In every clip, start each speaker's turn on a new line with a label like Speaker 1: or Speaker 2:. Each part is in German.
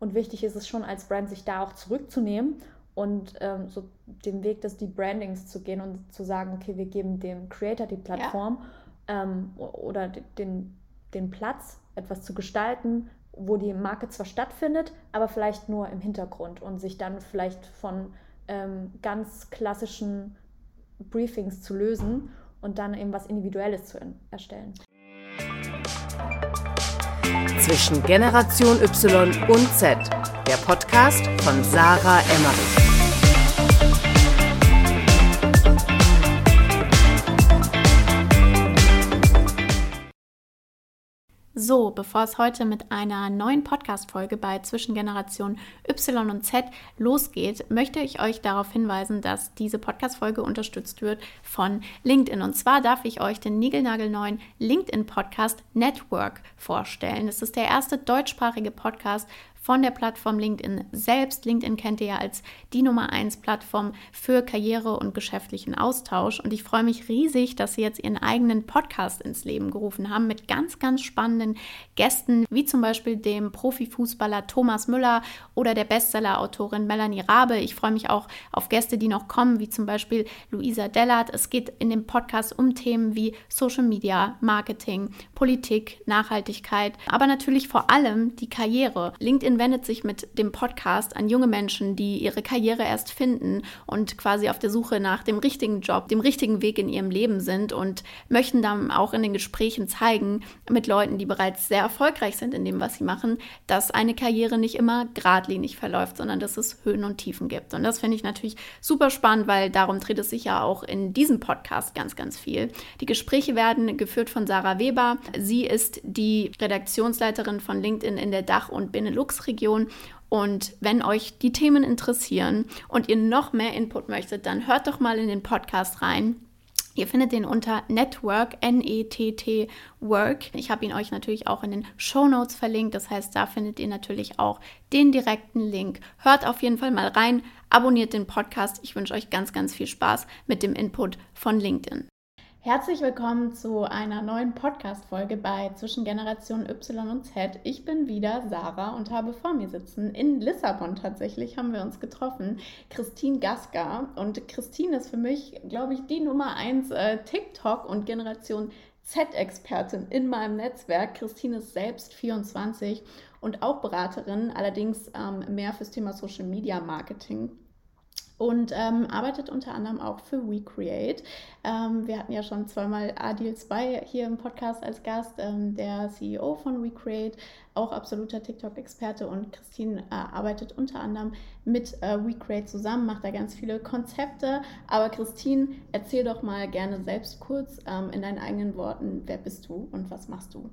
Speaker 1: Und wichtig ist es schon als Brand, sich da auch zurückzunehmen und ähm, so den Weg des Debrandings zu gehen und zu sagen, okay, wir geben dem Creator die Plattform ja. ähm, oder den, den Platz, etwas zu gestalten, wo die Marke zwar stattfindet, aber vielleicht nur im Hintergrund und sich dann vielleicht von ähm, ganz klassischen Briefings zu lösen und dann eben was Individuelles zu erstellen.
Speaker 2: Zwischen Generation Y und Z, der Podcast von Sarah Emmerich.
Speaker 3: So, bevor es heute mit einer neuen Podcast-Folge bei Zwischengeneration Y und Z losgeht, möchte ich euch darauf hinweisen, dass diese Podcast-Folge unterstützt wird von LinkedIn. Und zwar darf ich euch den niegelnagelneuen LinkedIn-Podcast Network vorstellen. Es ist der erste deutschsprachige Podcast von der Plattform LinkedIn selbst. LinkedIn kennt ihr ja als die Nummer 1 Plattform für Karriere und geschäftlichen Austausch. Und ich freue mich riesig, dass sie jetzt ihren eigenen Podcast ins Leben gerufen haben mit ganz, ganz spannenden Gästen, wie zum Beispiel dem Profifußballer Thomas Müller oder der Bestseller-Autorin Melanie Rabe. Ich freue mich auch auf Gäste, die noch kommen, wie zum Beispiel Luisa Dellert. Es geht in dem Podcast um Themen wie Social Media, Marketing, Politik, Nachhaltigkeit, aber natürlich vor allem die Karriere. LinkedIn LinkedIn wendet sich mit dem Podcast an junge Menschen, die ihre Karriere erst finden und quasi auf der Suche nach dem richtigen Job, dem richtigen Weg in ihrem Leben sind und möchten dann auch in den Gesprächen zeigen mit Leuten, die bereits sehr erfolgreich sind in dem, was sie machen, dass eine Karriere nicht immer geradlinig verläuft, sondern dass es Höhen und Tiefen gibt. Und das finde ich natürlich super spannend, weil darum dreht es sich ja auch in diesem Podcast ganz, ganz viel. Die Gespräche werden geführt von Sarah Weber. Sie ist die Redaktionsleiterin von LinkedIn in der Dach- und Benelux Region. Und wenn euch die Themen interessieren und ihr noch mehr Input möchtet, dann hört doch mal in den Podcast rein. Ihr findet den unter Network, N-E-T-T, Work. Ich habe ihn euch natürlich auch in den Show Notes verlinkt. Das heißt, da findet ihr natürlich auch den direkten Link. Hört auf jeden Fall mal rein, abonniert den Podcast. Ich wünsche euch ganz, ganz viel Spaß mit dem Input von LinkedIn. Herzlich willkommen zu einer neuen Podcast-Folge bei Zwischen Generation Y und Z. Ich bin wieder Sarah und habe vor mir sitzen, in Lissabon tatsächlich, haben wir uns getroffen, Christine Gaska. Und Christine ist für mich, glaube ich, die Nummer 1 äh, TikTok und Generation Z-Expertin in meinem Netzwerk. Christine ist selbst 24 und auch Beraterin, allerdings ähm, mehr fürs Thema Social Media Marketing und ähm, arbeitet unter anderem auch für WeCreate. Ähm, wir hatten ja schon zweimal Adil Zwei hier im Podcast als Gast, ähm, der CEO von WeCreate, auch absoluter TikTok-Experte und Christine äh, arbeitet unter anderem mit äh, WeCreate zusammen, macht da ganz viele Konzepte. Aber Christine, erzähl doch mal gerne selbst kurz ähm, in deinen eigenen Worten, wer bist du und was machst du?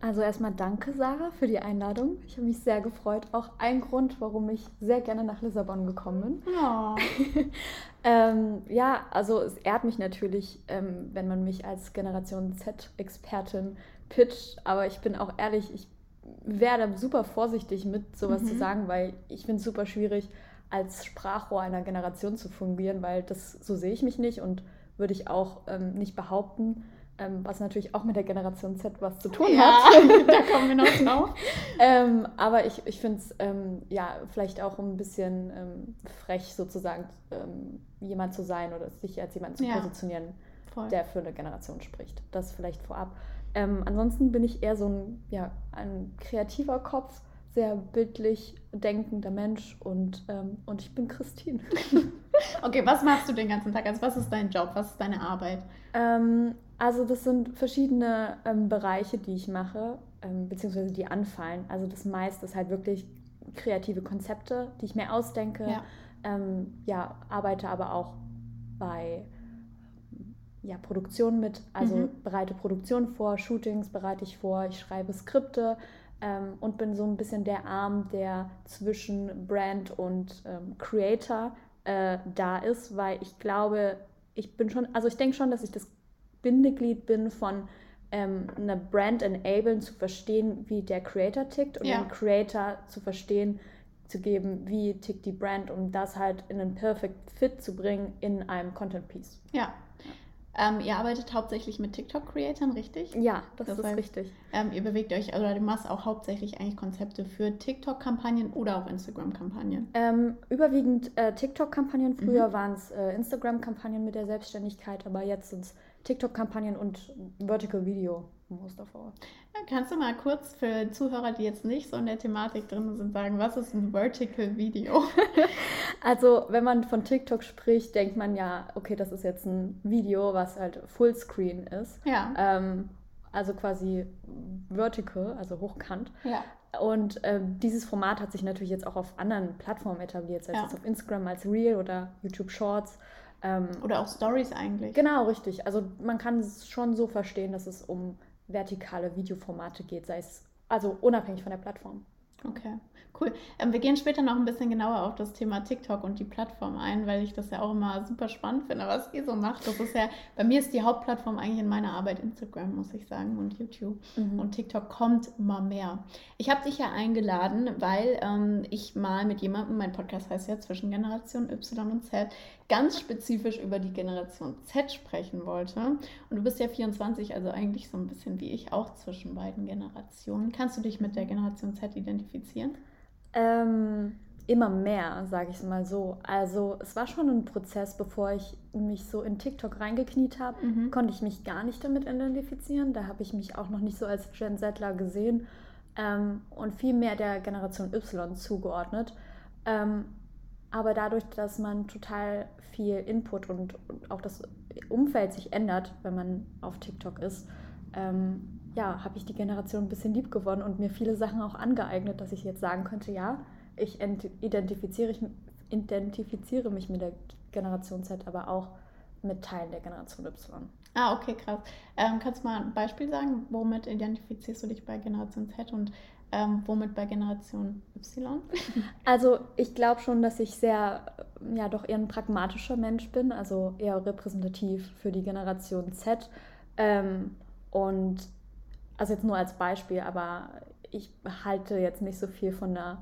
Speaker 1: Also erstmal danke, Sarah, für die Einladung. Ich habe mich sehr gefreut. Auch ein Grund, warum ich sehr gerne nach Lissabon gekommen bin. Oh. ähm, ja, also es ehrt mich natürlich, ähm, wenn man mich als Generation Z-Expertin pitcht. Aber ich bin auch ehrlich, ich werde super vorsichtig mit sowas mhm. zu sagen, weil ich finde es super schwierig, als Sprachrohr einer Generation zu fungieren, weil das so sehe ich mich nicht und würde ich auch ähm, nicht behaupten ähm, was natürlich auch mit der Generation Z was zu tun ja, hat. da kommen wir noch drauf. ähm, aber ich, ich finde es ähm, ja vielleicht auch ein bisschen ähm, frech sozusagen, ähm, jemand zu sein oder sich als jemand zu ja, positionieren, voll. der für eine Generation spricht. Das vielleicht vorab. Ähm, ansonsten bin ich eher so ein, ja, ein kreativer Kopf, sehr bildlich denkender Mensch und, und ich bin Christine.
Speaker 3: okay, was machst du den ganzen Tag? Also was ist dein Job? Was ist deine Arbeit?
Speaker 1: Also das sind verschiedene ähm, Bereiche, die ich mache, ähm, beziehungsweise die anfallen. Also das meiste ist halt wirklich kreative Konzepte, die ich mir ausdenke. Ja, ähm, ja arbeite aber auch bei ja, Produktion mit, also mhm. bereite Produktion vor, Shootings bereite ich vor, ich schreibe Skripte ähm, und bin so ein bisschen der Arm, der zwischen Brand und ähm, Creator äh, da ist, weil ich glaube, ich bin schon, also ich denke schon, dass ich das Bindeglied bin von ähm, einer Brand enablen, zu verstehen, wie der Creator tickt und ja. den Creator zu verstehen, zu geben, wie tickt die Brand, um das halt in einen Perfect Fit zu bringen in einem Content Piece.
Speaker 3: Ja. Ähm, ihr arbeitet hauptsächlich mit TikTok-Creatern, richtig?
Speaker 1: Ja, das, das ist heißt, richtig.
Speaker 3: Ähm, ihr bewegt euch, oder du machst auch hauptsächlich eigentlich Konzepte für TikTok-Kampagnen oder auch Instagram-Kampagnen?
Speaker 1: Ähm, überwiegend äh, TikTok-Kampagnen. Früher mhm. waren es äh, Instagram-Kampagnen mit der Selbstständigkeit, aber jetzt sind es TikTok-Kampagnen und Vertical Video all.
Speaker 3: Kannst du mal kurz für Zuhörer, die jetzt nicht so in der Thematik drin sind, sagen, was ist ein Vertical Video?
Speaker 1: also, wenn man von TikTok spricht, denkt man ja, okay, das ist jetzt ein Video, was halt Fullscreen ist.
Speaker 3: Ja.
Speaker 1: Ähm, also quasi vertical, also hochkant.
Speaker 3: Ja.
Speaker 1: Und ähm, dieses Format hat sich natürlich jetzt auch auf anderen Plattformen etabliert, sei es ja. jetzt auf Instagram als Reel oder YouTube Shorts.
Speaker 3: Ähm, oder auch Stories eigentlich.
Speaker 1: Genau, richtig. Also man kann es schon so verstehen, dass es um vertikale Videoformate geht, sei es also unabhängig von der Plattform.
Speaker 3: Okay, cool. Ähm, wir gehen später noch ein bisschen genauer auf das Thema TikTok und die Plattform ein, weil ich das ja auch immer super spannend finde, was ihr so macht. Das ist ja, bei mir ist die Hauptplattform eigentlich in meiner Arbeit Instagram, muss ich sagen, und YouTube. Mhm. Und TikTok kommt immer mehr. Ich habe dich ja eingeladen, weil ähm, ich mal mit jemandem, mein Podcast heißt ja Zwischen Generation Y und Z, ganz spezifisch über die Generation Z sprechen wollte. Und du bist ja 24, also eigentlich so ein bisschen wie ich, auch zwischen beiden Generationen. Kannst du dich mit der Generation Z identifizieren?
Speaker 1: Ähm, immer mehr, sage ich es mal so. Also es war schon ein Prozess, bevor ich mich so in TikTok reingekniet habe, mhm. konnte ich mich gar nicht damit identifizieren. Da habe ich mich auch noch nicht so als Gen Zler gesehen ähm, und viel mehr der Generation Y zugeordnet. Ähm, aber dadurch, dass man total viel Input und, und auch das Umfeld sich ändert, wenn man auf TikTok ist, ähm, ja, habe ich die Generation ein bisschen lieb gewonnen und mir viele Sachen auch angeeignet, dass ich jetzt sagen könnte, ja, ich identifiziere, ich, identifiziere mich mit der Generation Z, aber auch mit Teilen der Generation Y.
Speaker 3: Ah, okay, krass. Ähm, kannst du mal ein Beispiel sagen, womit identifizierst du dich bei Generation Z und ähm, womit bei Generation Y?
Speaker 1: Also ich glaube schon, dass ich sehr, ja doch eher ein pragmatischer Mensch bin, also eher repräsentativ für die Generation Z. Ähm, und also jetzt nur als Beispiel, aber ich halte jetzt nicht so viel von der,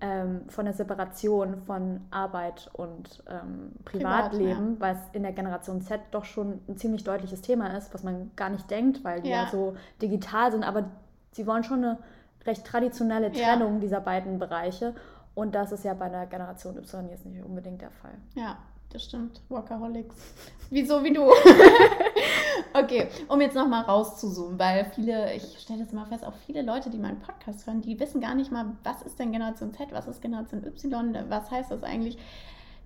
Speaker 1: ähm, von der Separation von Arbeit und ähm, Privatleben, Privat, ja. weil es in der Generation Z doch schon ein ziemlich deutliches Thema ist, was man gar nicht denkt, weil die ja, ja so digital sind, aber sie wollen schon eine recht traditionelle Trennung ja. dieser beiden Bereiche. Und das ist ja bei der Generation Y jetzt nicht unbedingt der Fall.
Speaker 3: Ja, das stimmt. Workaholics. Wieso wie du? okay, um jetzt nochmal rauszuzoomen, weil viele, ich stelle das immer fest, auch viele Leute, die meinen Podcast hören, die wissen gar nicht mal, was ist denn Generation Z, was ist Generation Y, was heißt das eigentlich?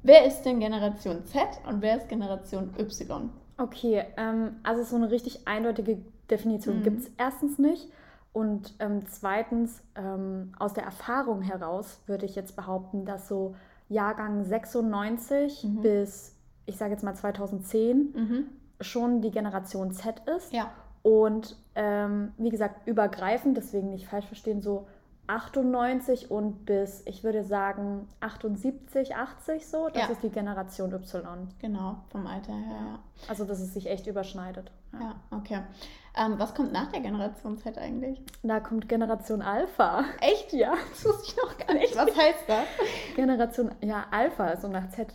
Speaker 3: Wer ist denn Generation Z und wer ist Generation Y?
Speaker 1: Okay, ähm, also so eine richtig eindeutige Definition mhm. gibt es erstens nicht. Und ähm, zweitens, ähm, aus der Erfahrung heraus würde ich jetzt behaupten, dass so Jahrgang 96 mhm. bis, ich sage jetzt mal 2010, mhm. schon die Generation Z ist.
Speaker 3: Ja.
Speaker 1: Und ähm, wie gesagt, übergreifend, deswegen nicht falsch verstehen, so 98 und bis, ich würde sagen, 78, 80 so. Das ja. ist die Generation Y.
Speaker 3: Genau, vom Alter her, ja.
Speaker 1: Also, dass es sich echt überschneidet.
Speaker 3: Ja, ja okay. Ähm, was kommt nach der Generation Z eigentlich?
Speaker 1: Da kommt Generation Alpha.
Speaker 3: Echt? Ja. Das wusste ich noch gar nicht. Was heißt das?
Speaker 1: Generation, ja, Alpha, so nach Z.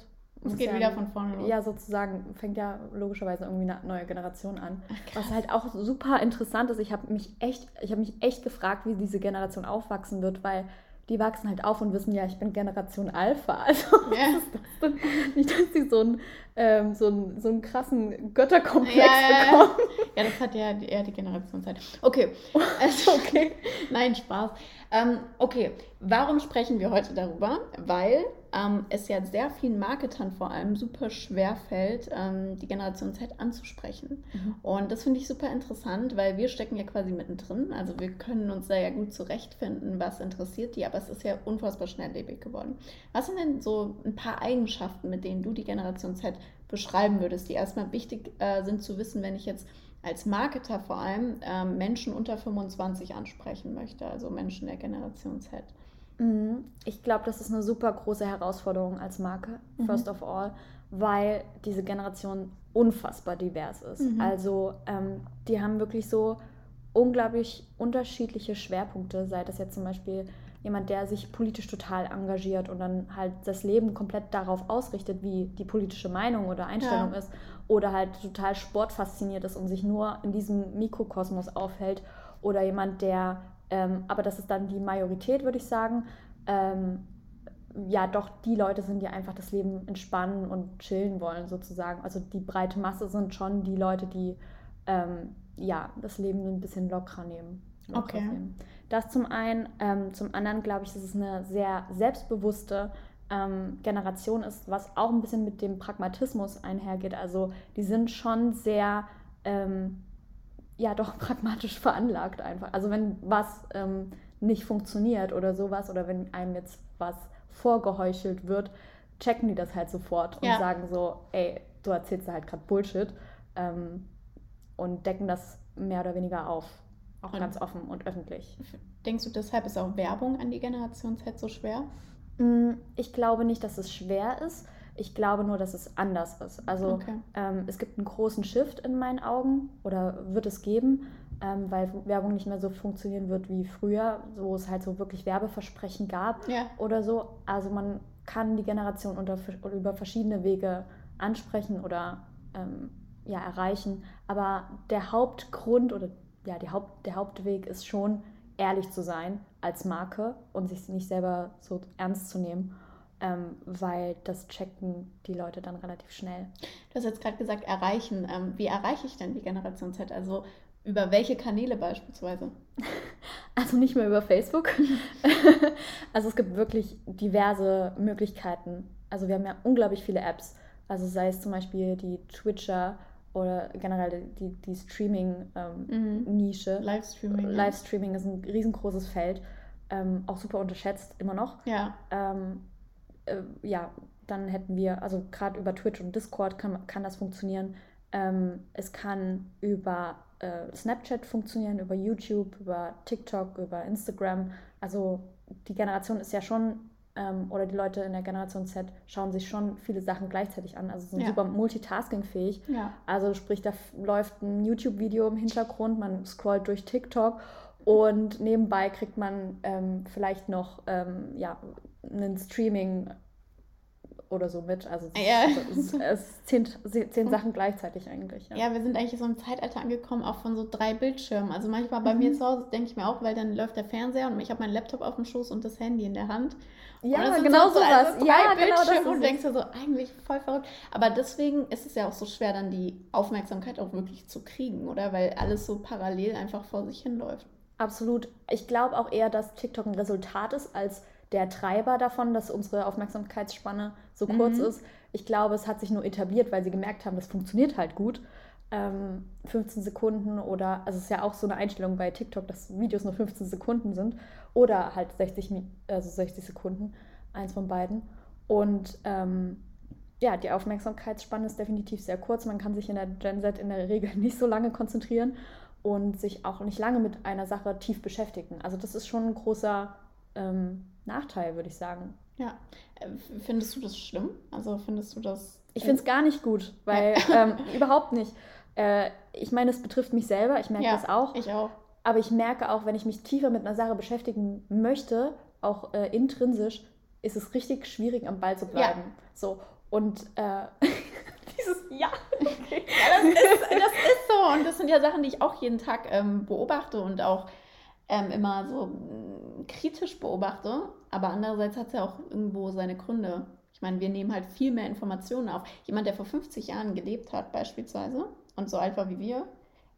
Speaker 3: Es geht wieder von vorne los.
Speaker 1: Ja, sozusagen fängt ja logischerweise irgendwie eine neue Generation an. Ach, was halt auch super interessant ist. Ich habe mich echt, ich habe mich echt gefragt, wie diese Generation aufwachsen wird, weil die wachsen halt auf und wissen, ja, ich bin Generation Alpha. Also ist das denn? Nicht, dass sie so einen, ähm, so einen, so einen krassen Götterkomplex ja, bekommen.
Speaker 3: Ja, das hat ja eher die Generationszeit. Okay, also okay. Nein, Spaß. Ähm, okay, warum sprechen wir heute darüber? Weil ähm, es ja sehr vielen Marketern vor allem super schwer fällt, ähm, die Generation Z anzusprechen. Mhm. Und das finde ich super interessant, weil wir stecken ja quasi mittendrin. Also wir können uns da ja gut zurechtfinden, was interessiert die, aber es ist ja unfassbar schnelllebig geworden. Was sind denn so ein paar Eigenschaften, mit denen du die Generation Z beschreiben würdest, die erstmal wichtig äh, sind zu wissen, wenn ich jetzt als Marketer vor allem ähm, Menschen unter 25 ansprechen möchte, also Menschen der Generation Z?
Speaker 1: Mhm. Ich glaube, das ist eine super große Herausforderung als Marke, mhm. first of all, weil diese Generation unfassbar divers ist. Mhm. Also ähm, die haben wirklich so unglaublich unterschiedliche Schwerpunkte, sei das jetzt zum Beispiel jemand, der sich politisch total engagiert und dann halt das Leben komplett darauf ausrichtet, wie die politische Meinung oder Einstellung ja. ist. Oder halt total sportfasziniert ist und sich nur in diesem Mikrokosmos aufhält oder jemand, der, ähm, aber das ist dann die Majorität, würde ich sagen, ähm, ja doch die Leute sind, die einfach das Leben entspannen und chillen wollen sozusagen. Also die breite Masse sind schon die Leute, die ähm, ja das Leben ein bisschen lockerer nehmen. Lockerer okay. Nehmen. Das zum einen. Ähm, zum anderen glaube ich, es eine sehr selbstbewusste ähm, Generation ist, was auch ein bisschen mit dem Pragmatismus einhergeht. Also die sind schon sehr ähm, ja doch pragmatisch veranlagt einfach. Also wenn was ähm, nicht funktioniert oder sowas oder wenn einem jetzt was vorgeheuchelt wird, checken die das halt sofort und ja. sagen so, ey, du erzählst da halt gerade Bullshit ähm, und decken das mehr oder weniger auf. Auch und ganz offen und öffentlich.
Speaker 3: Denkst du, deshalb ist auch Werbung an die Generation Z so schwer?
Speaker 1: Mm, ich glaube nicht, dass es schwer ist. Ich glaube nur, dass es anders ist. Also okay. ähm, es gibt einen großen Shift in meinen Augen oder wird es geben ähm, weil Werbung nicht mehr so funktionieren wird wie früher, wo es halt so wirklich Werbeversprechen gab ja. oder so. Also man kann die Generation unter, über verschiedene Wege ansprechen oder ähm, ja, erreichen. Aber der Hauptgrund oder ja, Haupt, der Hauptweg ist schon, ehrlich zu sein als Marke und sich nicht selber so ernst zu nehmen. Ähm, weil das checken die Leute dann relativ schnell.
Speaker 3: Du hast jetzt gerade gesagt, erreichen. Ähm, wie erreiche ich denn die Generation Z? Also über welche Kanäle beispielsweise?
Speaker 1: Also nicht mehr über Facebook. also es gibt wirklich diverse Möglichkeiten. Also wir haben ja unglaublich viele Apps. Also sei es zum Beispiel die Twitcher oder generell die, die Streaming-Nische. Ähm, mhm. Livestreaming. Livestreaming ist ein riesengroßes Feld. Ähm, auch super unterschätzt, immer noch. Ja. Ähm, äh, ja, dann hätten wir, also gerade über Twitch und Discord kann, kann das funktionieren. Ähm, es kann über äh, Snapchat funktionieren, über YouTube, über TikTok, über Instagram. Also die Generation ist ja schon, ähm, oder die Leute in der Generation Z schauen sich schon viele Sachen gleichzeitig an. Also sind ja. super multitaskingfähig. Ja. Also sprich, da läuft ein YouTube-Video im Hintergrund, man scrollt durch TikTok und nebenbei kriegt man ähm, vielleicht noch ähm, ja, einen Streaming- oder so mit. Also es, ja. es, es zehn, zehn Sachen gleichzeitig eigentlich.
Speaker 3: Ja. ja. wir sind eigentlich so im Zeitalter angekommen, auch von so drei Bildschirmen. Also manchmal bei mhm. mir zu Hause denke ich mir auch, weil dann läuft der Fernseher und ich habe meinen Laptop auf dem Schoß und das Handy in der Hand. Ja, genau so sowas. Also ja, genau das und denkst du so, eigentlich voll verrückt. Aber deswegen ist es ja auch so schwer, dann die Aufmerksamkeit auch wirklich zu kriegen, oder? Weil alles so parallel einfach vor sich hinläuft.
Speaker 1: Absolut. Ich glaube auch eher, dass TikTok ein Resultat ist als der Treiber davon, dass unsere Aufmerksamkeitsspanne so mhm. kurz ist. Ich glaube, es hat sich nur etabliert, weil sie gemerkt haben, das funktioniert halt gut. Ähm, 15 Sekunden oder, also es ist ja auch so eine Einstellung bei TikTok, dass Videos nur 15 Sekunden sind oder halt 60, also 60 Sekunden, eins von beiden. Und ähm, ja, die Aufmerksamkeitsspanne ist definitiv sehr kurz. Man kann sich in der Gen Z in der Regel nicht so lange konzentrieren und sich auch nicht lange mit einer Sache tief beschäftigen. Also das ist schon ein großer ähm, Nachteil, würde ich sagen.
Speaker 3: Ja. Äh, findest du das schlimm? Also findest du das.
Speaker 1: Ich finde es gar nicht gut, weil ähm, überhaupt nicht. Äh, ich meine, es betrifft mich selber, ich merke ja, das auch. Ich auch. Aber ich merke auch, wenn ich mich tiefer mit einer Sache beschäftigen möchte, auch äh, intrinsisch, ist es richtig schwierig, am Ball zu bleiben. Ja. So. Und äh, dieses Ja.
Speaker 3: Okay. ja, das ist, das ist so. Und das sind ja Sachen, die ich auch jeden Tag ähm, beobachte und auch ähm, immer so mm, kritisch beobachte. Aber andererseits hat es ja auch irgendwo seine Gründe. Ich meine, wir nehmen halt viel mehr Informationen auf. Jemand, der vor 50 Jahren gelebt hat, beispielsweise, und so alt war wie wir,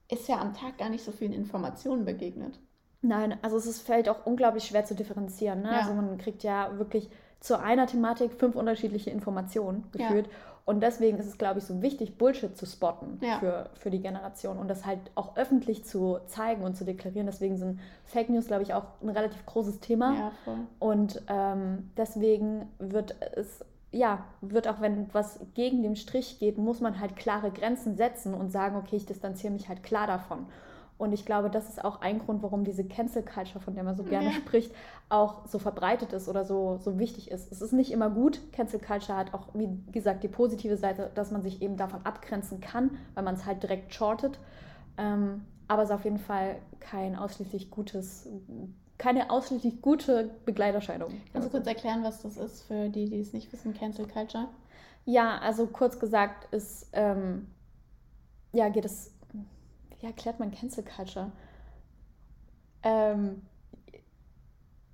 Speaker 3: ist ja am Tag gar nicht so vielen Informationen begegnet.
Speaker 1: Nein, also es ist, fällt auch unglaublich schwer zu differenzieren. Ne? Ja. Also man kriegt ja wirklich zu einer Thematik fünf unterschiedliche Informationen geführt. Ja. Und deswegen ist es, glaube ich, so wichtig, Bullshit zu spotten ja. für, für die Generation und das halt auch öffentlich zu zeigen und zu deklarieren. Deswegen sind Fake News, glaube ich, auch ein relativ großes Thema. Ja, voll. Und ähm, deswegen wird es, ja, wird auch, wenn was gegen den Strich geht, muss man halt klare Grenzen setzen und sagen, okay, ich distanziere mich halt klar davon. Und ich glaube, das ist auch ein Grund, warum diese Cancel Culture, von der man so gerne ja. spricht, auch so verbreitet ist oder so, so wichtig ist. Es ist nicht immer gut. Cancel Culture hat auch, wie gesagt, die positive Seite, dass man sich eben davon abgrenzen kann, weil man es halt direkt shortet. Ähm, aber es ist auf jeden Fall kein ausschließlich gutes, keine ausschließlich gute Begleiterscheinung.
Speaker 3: Kannst du kurz erklären, was das ist für die, die es nicht wissen, Cancel Culture?
Speaker 1: Ja, also kurz gesagt ist ähm, ja, geht es, wie erklärt man Cancel Culture? Ähm,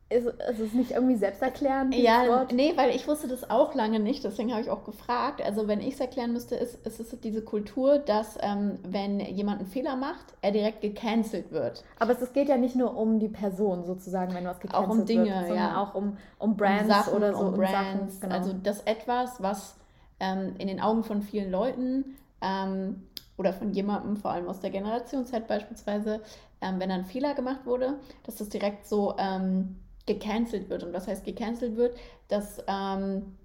Speaker 1: ist, ist es nicht irgendwie selbsterklärend?
Speaker 3: Ja, Wort? nee, weil ich wusste das auch lange nicht, deswegen habe ich auch gefragt. Also wenn ich es erklären müsste, ist, ist es diese Kultur, dass ähm, wenn jemand einen Fehler macht, er direkt gecancelt wird.
Speaker 1: Aber es, es, geht ja nicht nur um die Person sozusagen, wenn was gecancelt wird. Auch um Dinge, wird, sondern ja. auch um, um Brands um Sachen, oder so. Um
Speaker 3: Brands, Sachen, genau. Also das etwas, was ähm, in den Augen von vielen Leuten ähm, oder von jemandem, vor allem aus der Generationszeit beispielsweise, ähm, wenn ein Fehler gemacht wurde, dass das direkt so ähm, gecancelt wird. Und was heißt gecancelt wird? Dass ähm,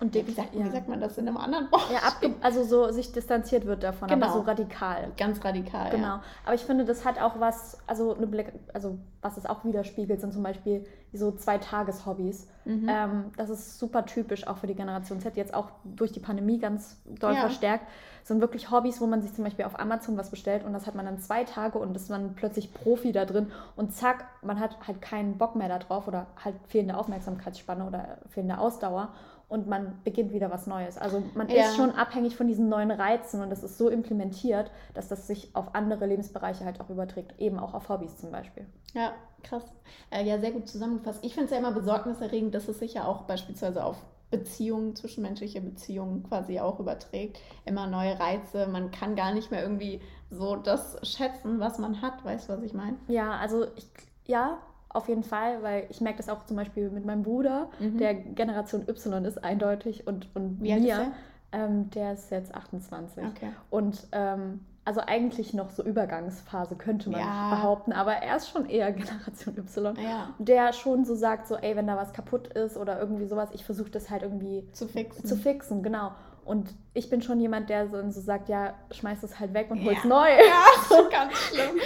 Speaker 3: und wie sagt, ja. wie sagt man das in einem anderen Wort?
Speaker 1: Ja, also so sich distanziert wird davon, genau. aber so radikal.
Speaker 3: Ganz radikal.
Speaker 1: Genau. Ja. Aber ich finde, das hat auch was, also eine Blick, also was es auch widerspiegelt, sind zum Beispiel so zwei Tageshobbys. Mhm. Ähm, das ist super typisch auch für die Generation Z, jetzt auch durch die Pandemie ganz doll ja. verstärkt. Sind wirklich Hobbys, wo man sich zum Beispiel auf Amazon was bestellt und das hat man dann zwei Tage und ist man plötzlich Profi da drin und zack, man hat halt keinen Bock mehr darauf oder halt fehlende Aufmerksamkeitsspanne oder fehlende Ausdauer und man beginnt wieder was Neues. Also man ja. ist schon abhängig von diesen neuen Reizen und das ist so implementiert, dass das sich auf andere Lebensbereiche halt auch überträgt, eben auch auf Hobbys zum Beispiel.
Speaker 3: Ja, krass. Äh, ja, sehr gut zusammengefasst. Ich finde es ja immer besorgniserregend, dass es sich ja auch beispielsweise auf Beziehungen, zwischenmenschliche Beziehungen quasi auch überträgt. Immer neue Reize. Man kann gar nicht mehr irgendwie so das schätzen, was man hat. Weißt du, was ich meine?
Speaker 1: Ja, also ich, ja, auf jeden Fall, weil ich merke das auch zum Beispiel mit meinem Bruder, mhm. der Generation Y ist eindeutig und, und Wie mir. Ist ähm, der ist jetzt 28. Okay. Und ähm, also eigentlich noch so Übergangsphase, könnte man ja. behaupten, aber er ist schon eher Generation Y. Ja. Der schon so sagt, so, ey, wenn da was kaputt ist oder irgendwie sowas, ich versuche das halt irgendwie
Speaker 3: zu fixen.
Speaker 1: Zu fixen, genau. Und ich bin schon jemand, der so, so sagt, ja, schmeiß es halt weg und hol's ja. neu. Ja,
Speaker 3: so ganz schlimm.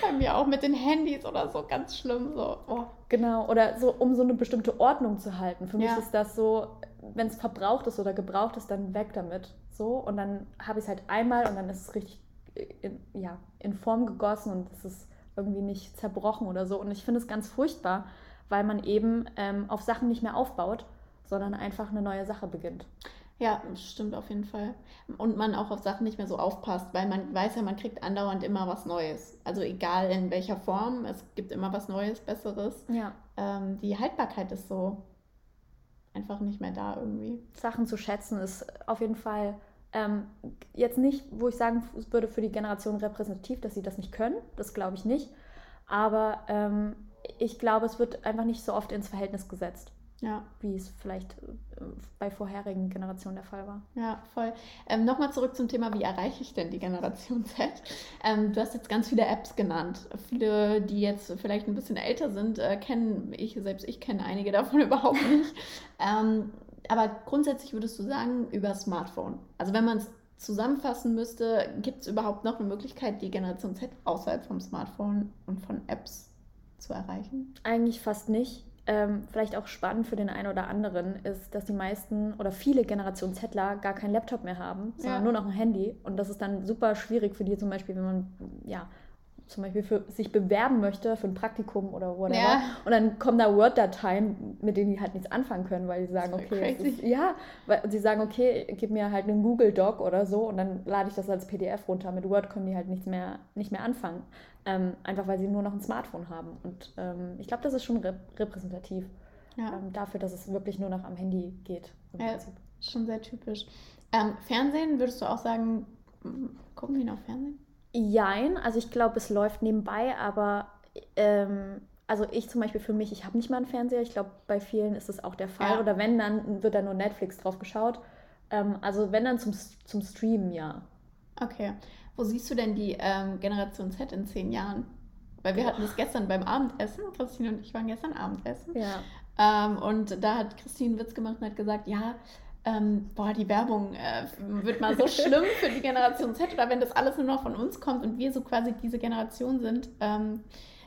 Speaker 3: Bei mir auch mit den Handys oder so, ganz schlimm. So. Oh.
Speaker 1: Genau, oder so, um so eine bestimmte Ordnung zu halten. Für mich ja. ist das so, wenn es verbraucht ist oder gebraucht ist, dann weg damit. So, und dann habe ich es halt einmal und dann ist es richtig in, ja, in Form gegossen und es ist irgendwie nicht zerbrochen oder so. Und ich finde es ganz furchtbar, weil man eben ähm, auf Sachen nicht mehr aufbaut, sondern einfach eine neue Sache beginnt.
Speaker 3: Ja, stimmt auf jeden Fall. Und man auch auf Sachen nicht mehr so aufpasst, weil man weiß ja, man kriegt andauernd immer was Neues. Also egal in welcher Form, es gibt immer was Neues, Besseres. Ja. Ähm, die Haltbarkeit ist so einfach nicht mehr da irgendwie.
Speaker 1: Sachen zu schätzen ist auf jeden Fall ähm, jetzt nicht, wo ich sagen würde, für die Generation repräsentativ, dass sie das nicht können. Das glaube ich nicht. Aber ähm, ich glaube, es wird einfach nicht so oft ins Verhältnis gesetzt. Ja. Wie es vielleicht äh, bei vorherigen Generationen der Fall war.
Speaker 3: Ja, voll. Ähm, Nochmal zurück zum Thema, wie erreiche ich denn die Generation Z? Ähm, du hast jetzt ganz viele Apps genannt. Viele, die jetzt vielleicht ein bisschen älter sind, äh, kennen ich, selbst ich kenne einige davon überhaupt nicht. ähm, aber grundsätzlich würdest du sagen, über Smartphone. Also wenn man es zusammenfassen müsste, gibt es überhaupt noch eine Möglichkeit, die Generation Z außerhalb vom Smartphone und von Apps zu erreichen?
Speaker 1: Eigentlich fast nicht ähm, vielleicht auch spannend für den einen oder anderen ist, dass die meisten oder viele Generation Zettler gar keinen Laptop mehr haben, sondern ja. nur noch ein Handy. Und das ist dann super schwierig für die zum Beispiel, wenn man ja zum Beispiel für sich bewerben möchte für ein Praktikum oder whatever. Ja. Und dann kommen da Word-Dateien, mit denen die halt nichts anfangen können, weil sie sagen, okay, ist, ja, weil sie sagen, okay, gib mir halt einen Google Doc oder so und dann lade ich das als PDF runter. Mit Word können die halt nichts mehr, nicht mehr anfangen. Ähm, einfach weil sie nur noch ein Smartphone haben. Und ähm, ich glaube, das ist schon rep repräsentativ ja. ähm, dafür, dass es wirklich nur noch am Handy geht.
Speaker 3: ja, schon sehr typisch. Ähm, Fernsehen, würdest du auch sagen, gucken die noch Fernsehen?
Speaker 1: Jein, also ich glaube, es läuft nebenbei, aber ähm, also ich zum Beispiel für mich, ich habe nicht mal einen Fernseher. Ich glaube, bei vielen ist das auch der Fall. Ja. Oder wenn, dann wird da nur Netflix drauf geschaut. Ähm, also wenn dann zum, zum Streamen, ja.
Speaker 3: Okay. Wo siehst du denn die ähm, Generation Z in zehn Jahren? Weil wir hatten das gestern beim Abendessen. Christine und ich waren gestern Abendessen. Ja. Ähm, und da hat Christine einen Witz gemacht und hat gesagt, ja, ähm, boah, die Werbung äh, wird mal so schlimm für die Generation Z oder wenn das alles nur noch von uns kommt und wir so quasi diese Generation sind, ähm,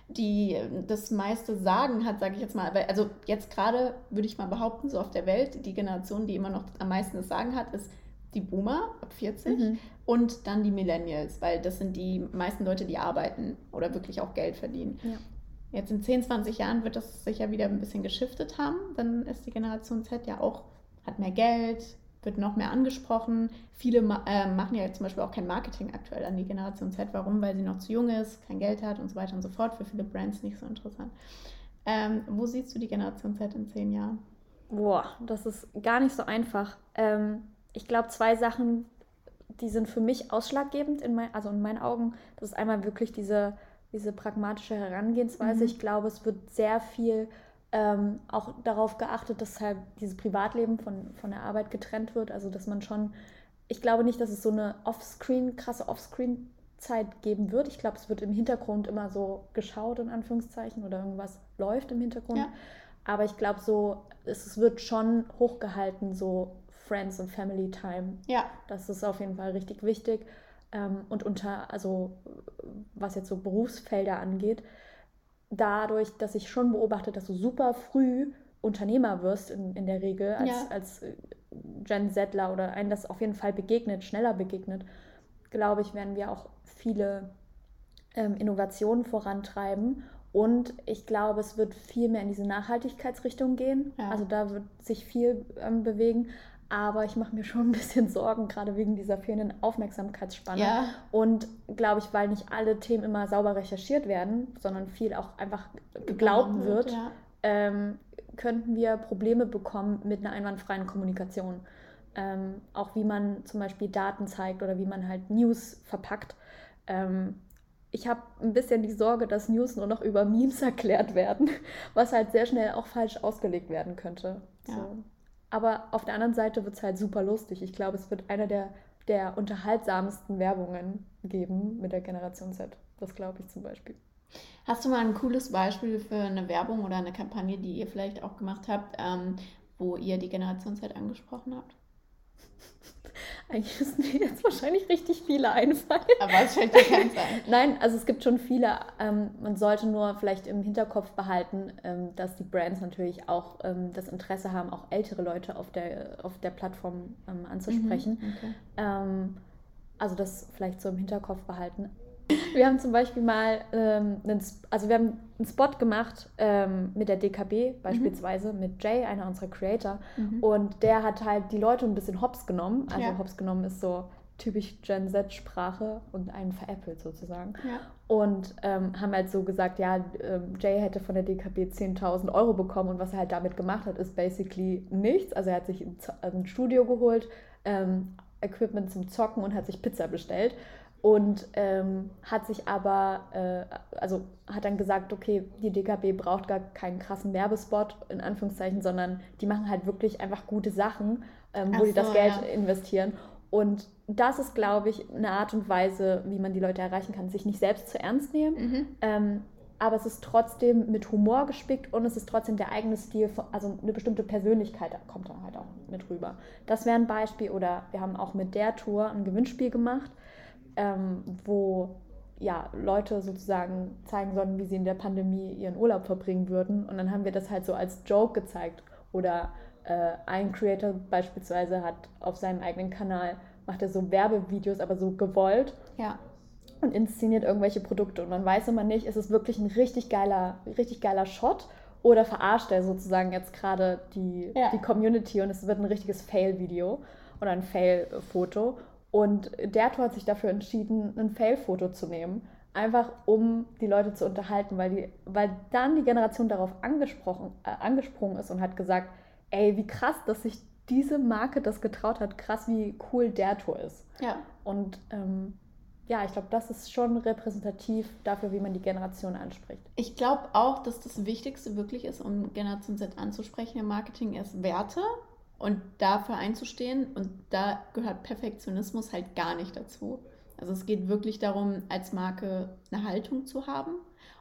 Speaker 3: die das meiste Sagen hat, sage ich jetzt mal. Also jetzt gerade würde ich mal behaupten, so auf der Welt, die Generation, die immer noch am meisten das Sagen hat, ist die Boomer ab 40 mhm. und dann die Millennials, weil das sind die meisten Leute, die arbeiten oder wirklich auch Geld verdienen. Ja. Jetzt in 10, 20 Jahren wird das sicher wieder ein bisschen geschiftet haben. Dann ist die Generation Z ja auch, hat mehr Geld, wird noch mehr angesprochen. Viele äh, machen ja zum Beispiel auch kein Marketing aktuell an die Generation Z. Warum? Weil sie noch zu jung ist, kein Geld hat und so weiter und so fort. Für viele Brands nicht so interessant. Ähm, wo siehst du die Generation Z in zehn Jahren?
Speaker 1: Boah, das ist gar nicht so einfach. Ähm, ich glaube, zwei Sachen, die sind für mich ausschlaggebend, in mein, also in meinen Augen. Das ist einmal wirklich diese, diese pragmatische Herangehensweise. Mhm. Ich glaube, es wird sehr viel ähm, auch darauf geachtet, dass halt dieses Privatleben von, von der Arbeit getrennt wird. Also dass man schon, ich glaube nicht, dass es so eine Offscreen, krasse Offscreen-Zeit geben wird. Ich glaube, es wird im Hintergrund immer so geschaut, in Anführungszeichen, oder irgendwas läuft im Hintergrund. Ja. Aber ich glaube, so, es wird schon hochgehalten, so Friends und Family Time. Ja. Das ist auf jeden Fall richtig wichtig. Ähm, und unter, also was jetzt so Berufsfelder angeht, dadurch, dass ich schon beobachte, dass du super früh Unternehmer wirst in, in der Regel als, ja. als äh, Gen Zler oder einem das auf jeden Fall begegnet, schneller begegnet, glaube ich, werden wir auch viele ähm, Innovationen vorantreiben. Und ich glaube, es wird viel mehr in diese Nachhaltigkeitsrichtung gehen. Ja. Also da wird sich viel ähm, bewegen. Aber ich mache mir schon ein bisschen Sorgen, gerade wegen dieser fehlenden Aufmerksamkeitsspanne. Ja. Und glaube ich, weil nicht alle Themen immer sauber recherchiert werden, sondern viel auch einfach geglaubt wird, ja. ähm, könnten wir Probleme bekommen mit einer einwandfreien Kommunikation. Ähm, auch wie man zum Beispiel Daten zeigt oder wie man halt News verpackt. Ähm, ich habe ein bisschen die Sorge, dass News nur noch über Memes erklärt werden, was halt sehr schnell auch falsch ausgelegt werden könnte. Ja. So. Aber auf der anderen Seite wird es halt super lustig. Ich glaube, es wird einer der, der unterhaltsamsten Werbungen geben mit der Generation Z. Das glaube ich zum Beispiel.
Speaker 3: Hast du mal ein cooles Beispiel für eine Werbung oder eine Kampagne, die ihr vielleicht auch gemacht habt, ähm, wo ihr die Generation Z angesprochen habt?
Speaker 1: Eigentlich müssen mir jetzt wahrscheinlich richtig viele einfallen. Aber es fällt dir keins ein. Nein, also es gibt schon viele. Ähm, man sollte nur vielleicht im Hinterkopf behalten, ähm, dass die Brands natürlich auch ähm, das Interesse haben, auch ältere Leute auf der, auf der Plattform ähm, anzusprechen. Mhm, okay. Ähm, also das vielleicht so im Hinterkopf behalten. Wir haben zum Beispiel mal ähm, einen, also wir haben einen Spot gemacht ähm, mit der DKB beispielsweise, mhm. mit Jay, einer unserer Creator. Mhm. Und der hat halt die Leute ein bisschen hops genommen. Also ja. hops genommen ist so typisch Gen Z-Sprache und einen veräppelt sozusagen. Ja. Und ähm, haben halt so gesagt, ja, ähm, Jay hätte von der DKB 10.000 Euro bekommen und was er halt damit gemacht hat, ist basically nichts. Also er hat sich ein, ein Studio geholt, ähm, Equipment zum Zocken und hat sich Pizza bestellt und ähm, hat sich aber, äh, also hat dann gesagt, okay, die DKB braucht gar keinen krassen Werbespot, in Anführungszeichen, sondern die machen halt wirklich einfach gute Sachen, ähm, wo so, die das Geld ja. investieren. Und das ist, glaube ich, eine Art und Weise, wie man die Leute erreichen kann, sich nicht selbst zu ernst nehmen. Mhm. Ähm, aber es ist trotzdem mit Humor gespickt und es ist trotzdem der eigene Stil, also eine bestimmte Persönlichkeit kommt dann halt auch mit rüber. Das wäre ein Beispiel. Oder wir haben auch mit der Tour ein Gewinnspiel gemacht ähm, wo ja, Leute sozusagen zeigen sollten, wie sie in der Pandemie ihren Urlaub verbringen würden. Und dann haben wir das halt so als Joke gezeigt. Oder äh, ein Creator beispielsweise hat auf seinem eigenen Kanal, macht er so Werbevideos, aber so gewollt. Ja. Und inszeniert irgendwelche Produkte. Und man weiß immer nicht, ist es wirklich ein richtig geiler, richtig geiler Shot oder verarscht er sozusagen jetzt gerade die, ja. die Community und es wird ein richtiges Fail-Video oder ein Fail-Foto. Und der hat sich dafür entschieden, ein Fail-Foto zu nehmen. Einfach um die Leute zu unterhalten, weil, die, weil dann die Generation darauf angesprochen, äh, angesprungen ist und hat gesagt, ey, wie krass, dass sich diese Marke das getraut hat, krass, wie cool der Tour ist. Ja. Und ähm, ja, ich glaube, das ist schon repräsentativ dafür, wie man die Generation anspricht.
Speaker 3: Ich glaube auch, dass das Wichtigste wirklich ist, um Generation Z anzusprechen im Marketing, ist Werte und dafür einzustehen. Und da gehört Perfektionismus halt gar nicht dazu. Also es geht wirklich darum, als Marke eine Haltung zu haben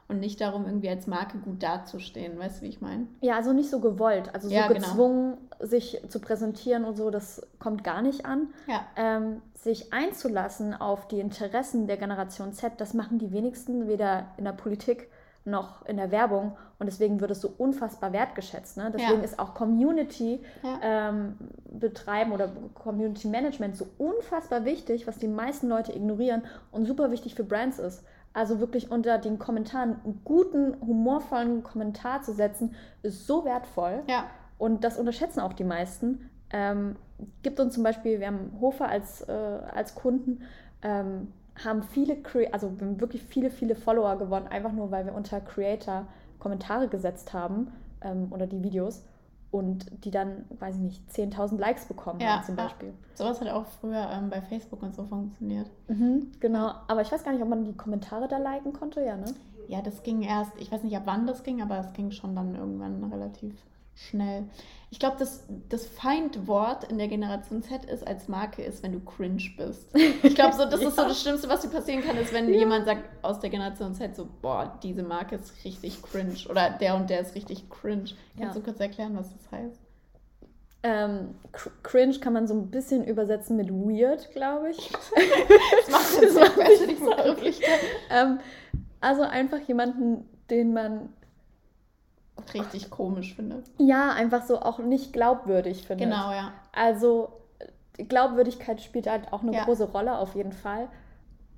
Speaker 3: und nicht darum, irgendwie als Marke gut dazustehen. Weißt du, wie ich meine?
Speaker 1: Ja, also nicht so gewollt, also so ja, genau. gezwungen, genau. sich zu präsentieren und so, das kommt gar nicht an. Ja. Ähm, sich einzulassen auf die Interessen der Generation Z, das machen die wenigsten, weder in der Politik noch in der Werbung und deswegen wird es so unfassbar wertgeschätzt. Ne? Deswegen ja. ist auch Community ja. ähm, betreiben oder Community Management so unfassbar wichtig, was die meisten Leute ignorieren und super wichtig für Brands ist. Also wirklich unter den Kommentaren einen guten, humorvollen Kommentar zu setzen, ist so wertvoll. Ja. Und das unterschätzen auch die meisten. Ähm, gibt uns zum Beispiel, wir haben Hofer als, äh, als Kunden, ähm, haben viele, also wir haben wirklich viele, viele Follower gewonnen, einfach nur, weil wir unter Creator Kommentare gesetzt haben ähm, oder die Videos und die dann, weiß ich nicht, 10.000 Likes bekommen ja, haben zum Beispiel. Ja.
Speaker 3: Sowas hat auch früher ähm, bei Facebook und so funktioniert.
Speaker 1: Mhm, genau, aber ich weiß gar nicht, ob man die Kommentare da liken konnte, ja, ne?
Speaker 3: Ja, das ging erst, ich weiß nicht, ab wann das ging, aber es ging schon dann irgendwann relativ schnell. Ich glaube, das, das Feindwort in der Generation Z ist als Marke ist, wenn du cringe bist. Ich glaube, so, das ja. ist so das Schlimmste, was dir passieren kann, ist, wenn ja. jemand sagt aus der Generation Z so, boah, diese Marke ist richtig cringe oder der und der ist richtig cringe. Kannst ja. du kurz erklären, was das heißt?
Speaker 1: Ähm, cringe kann man so ein bisschen übersetzen mit weird, glaube ich. das macht das macht besser, die Begrifflichkeit. ähm, also einfach jemanden, den man
Speaker 3: richtig komisch finde.
Speaker 1: Ja, einfach so auch nicht glaubwürdig finde.
Speaker 3: Genau, ja.
Speaker 1: Also Glaubwürdigkeit spielt halt auch eine ja. große Rolle auf jeden Fall.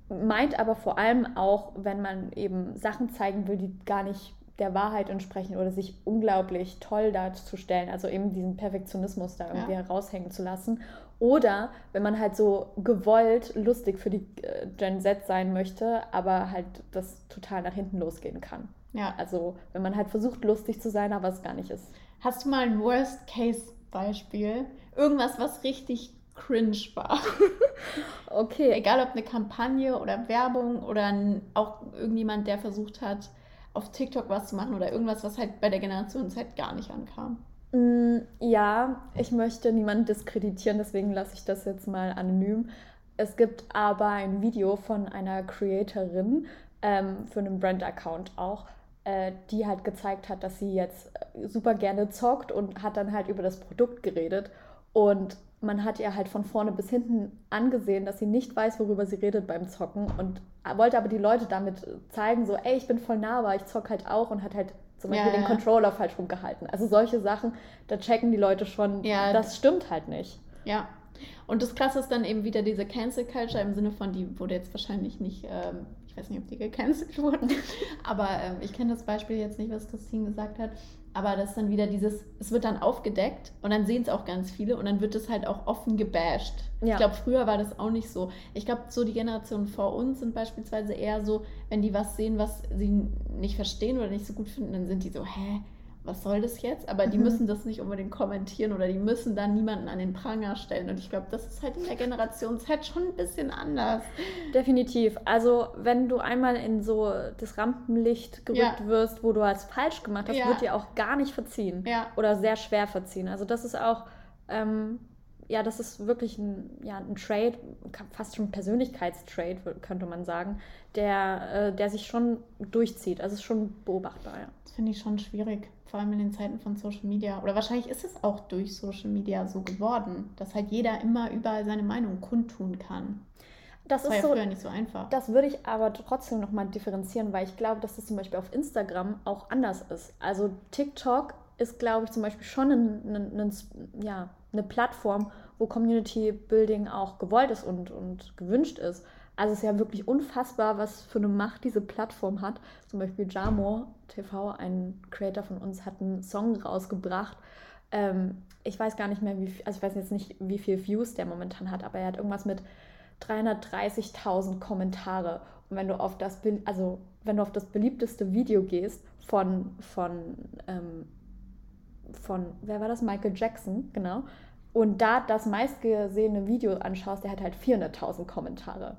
Speaker 1: Meint aber vor allem auch, wenn man eben Sachen zeigen will, die gar nicht der Wahrheit entsprechen oder sich unglaublich toll darzustellen, also eben diesen Perfektionismus da irgendwie ja. heraushängen zu lassen. Oder wenn man halt so gewollt lustig für die äh, Gen Z sein möchte, aber halt das total nach hinten losgehen kann. Ja. Also wenn man halt versucht, lustig zu sein, aber es gar nicht ist.
Speaker 3: Hast du mal ein Worst-Case-Beispiel? Irgendwas, was richtig cringe war. okay. Egal ob eine Kampagne oder Werbung oder auch irgendjemand, der versucht hat, auf TikTok was zu machen oder irgendwas, was halt bei der Generation Z gar nicht ankam.
Speaker 1: Mm, ja, ich möchte niemanden diskreditieren, deswegen lasse ich das jetzt mal anonym. Es gibt aber ein Video von einer Creatorin ähm, für einen Brand-Account auch, die halt gezeigt hat, dass sie jetzt äh, super gerne zockt und hat dann halt über das Produkt geredet. Und man hat ihr halt von vorne bis hinten angesehen, dass sie nicht weiß, worüber sie redet beim Zocken und wollte aber die Leute damit zeigen, so, ey, ich bin voll nah, aber ich zock halt auch und hat halt zum Beispiel ja, den Controller falsch rumgehalten. Also solche Sachen, da checken die Leute schon, ja, das stimmt halt nicht.
Speaker 3: Ja. Und das Krasse ist dann eben wieder diese Cancel Culture im Sinne von, die wurde jetzt wahrscheinlich nicht ähm, weiß nicht, ob die gecancelt wurden, aber ähm, ich kenne das Beispiel jetzt nicht, was Christine gesagt hat. Aber das ist dann wieder dieses, es wird dann aufgedeckt und dann sehen es auch ganz viele und dann wird es halt auch offen gebasht. Ja. Ich glaube, früher war das auch nicht so. Ich glaube, so die Generationen vor uns sind beispielsweise eher so, wenn die was sehen, was sie nicht verstehen oder nicht so gut finden, dann sind die so, hä, was soll das jetzt? Aber die mhm. müssen das nicht unbedingt kommentieren oder die müssen dann niemanden an den Pranger stellen. Und ich glaube, das ist halt in der Generation Z schon ein bisschen anders.
Speaker 1: Definitiv. Also, wenn du einmal in so das Rampenlicht gerückt ja. wirst, wo du was falsch gemacht hast, ja. wird dir auch gar nicht verziehen. Ja. Oder sehr schwer verziehen. Also, das ist auch. Ähm, ja, das ist wirklich ein, ja, ein Trade, fast schon Persönlichkeitstrade, könnte man sagen, der, äh, der sich schon durchzieht. Also es ist schon beobachtbar, ja.
Speaker 3: Das finde ich schon schwierig vor allem in den Zeiten von Social Media, oder wahrscheinlich ist es auch durch Social Media so geworden, dass halt jeder immer überall seine Meinung kundtun kann.
Speaker 1: Das, das ist ja so, nicht so einfach. Das würde ich aber trotzdem nochmal differenzieren, weil ich glaube, dass das zum Beispiel auf Instagram auch anders ist. Also TikTok ist, glaube ich, zum Beispiel schon ein, ein, ein, ja, eine Plattform, wo Community Building auch gewollt ist und, und gewünscht ist. Also es ist ja wirklich unfassbar, was für eine Macht diese Plattform hat. Zum Beispiel Jamo TV, ein Creator von uns, hat einen Song rausgebracht. Ähm, ich weiß gar nicht mehr, wie also ich weiß jetzt nicht, wie viel Views der momentan hat, aber er hat irgendwas mit 330.000 Kommentare. Und wenn du auf das, also wenn du auf das beliebteste Video gehst von, von, ähm, von, wer war das? Michael Jackson, genau. Und da das meistgesehene Video anschaust, der hat halt 400.000 Kommentare.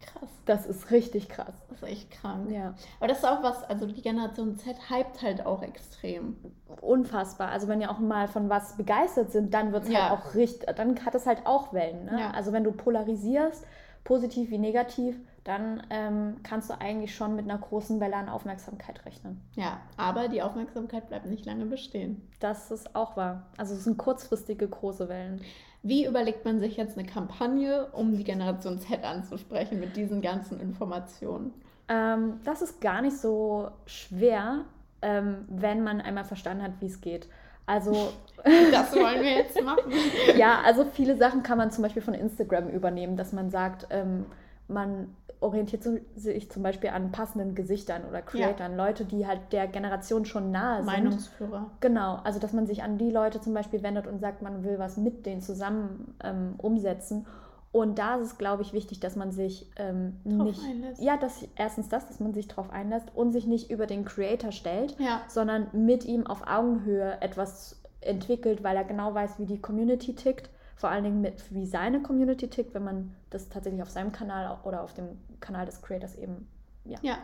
Speaker 1: Krass. Das ist richtig krass.
Speaker 3: Das ist echt krank. Ja. Aber das ist auch was, also die Generation Z hypt halt auch extrem.
Speaker 1: Unfassbar. Also wenn ihr auch mal von was begeistert sind, dann wird es ja. halt auch richtig, dann hat es halt auch Wellen. Ne? Ja. Also wenn du polarisierst, positiv wie negativ, dann ähm, kannst du eigentlich schon mit einer großen Welle an Aufmerksamkeit rechnen.
Speaker 3: Ja, aber die Aufmerksamkeit bleibt nicht lange bestehen.
Speaker 1: Das ist auch wahr. Also es sind kurzfristige große Wellen.
Speaker 3: Wie überlegt man sich jetzt eine Kampagne, um die Generation Z anzusprechen mit diesen ganzen Informationen?
Speaker 1: Ähm, das ist gar nicht so schwer, ähm, wenn man einmal verstanden hat, wie es geht. Also.
Speaker 3: das wollen wir jetzt machen.
Speaker 1: ja, also viele Sachen kann man zum Beispiel von Instagram übernehmen, dass man sagt, ähm, man orientiert sich zum Beispiel an passenden Gesichtern oder Creatern, ja. Leute, die halt der Generation schon nahe sind. Meinungsführer. Genau, also dass man sich an die Leute zum Beispiel wendet und sagt, man will was mit denen zusammen ähm, umsetzen. Und da ist es, glaube ich, wichtig, dass man sich ähm, nicht. Einlässt. Ja, dass erstens das, dass man sich darauf einlässt und sich nicht über den Creator stellt, ja. sondern mit ihm auf Augenhöhe etwas entwickelt, weil er genau weiß, wie die Community tickt vor allen Dingen mit, wie seine Community tickt, wenn man das tatsächlich auf seinem Kanal oder auf dem Kanal des Creators eben ja, ja.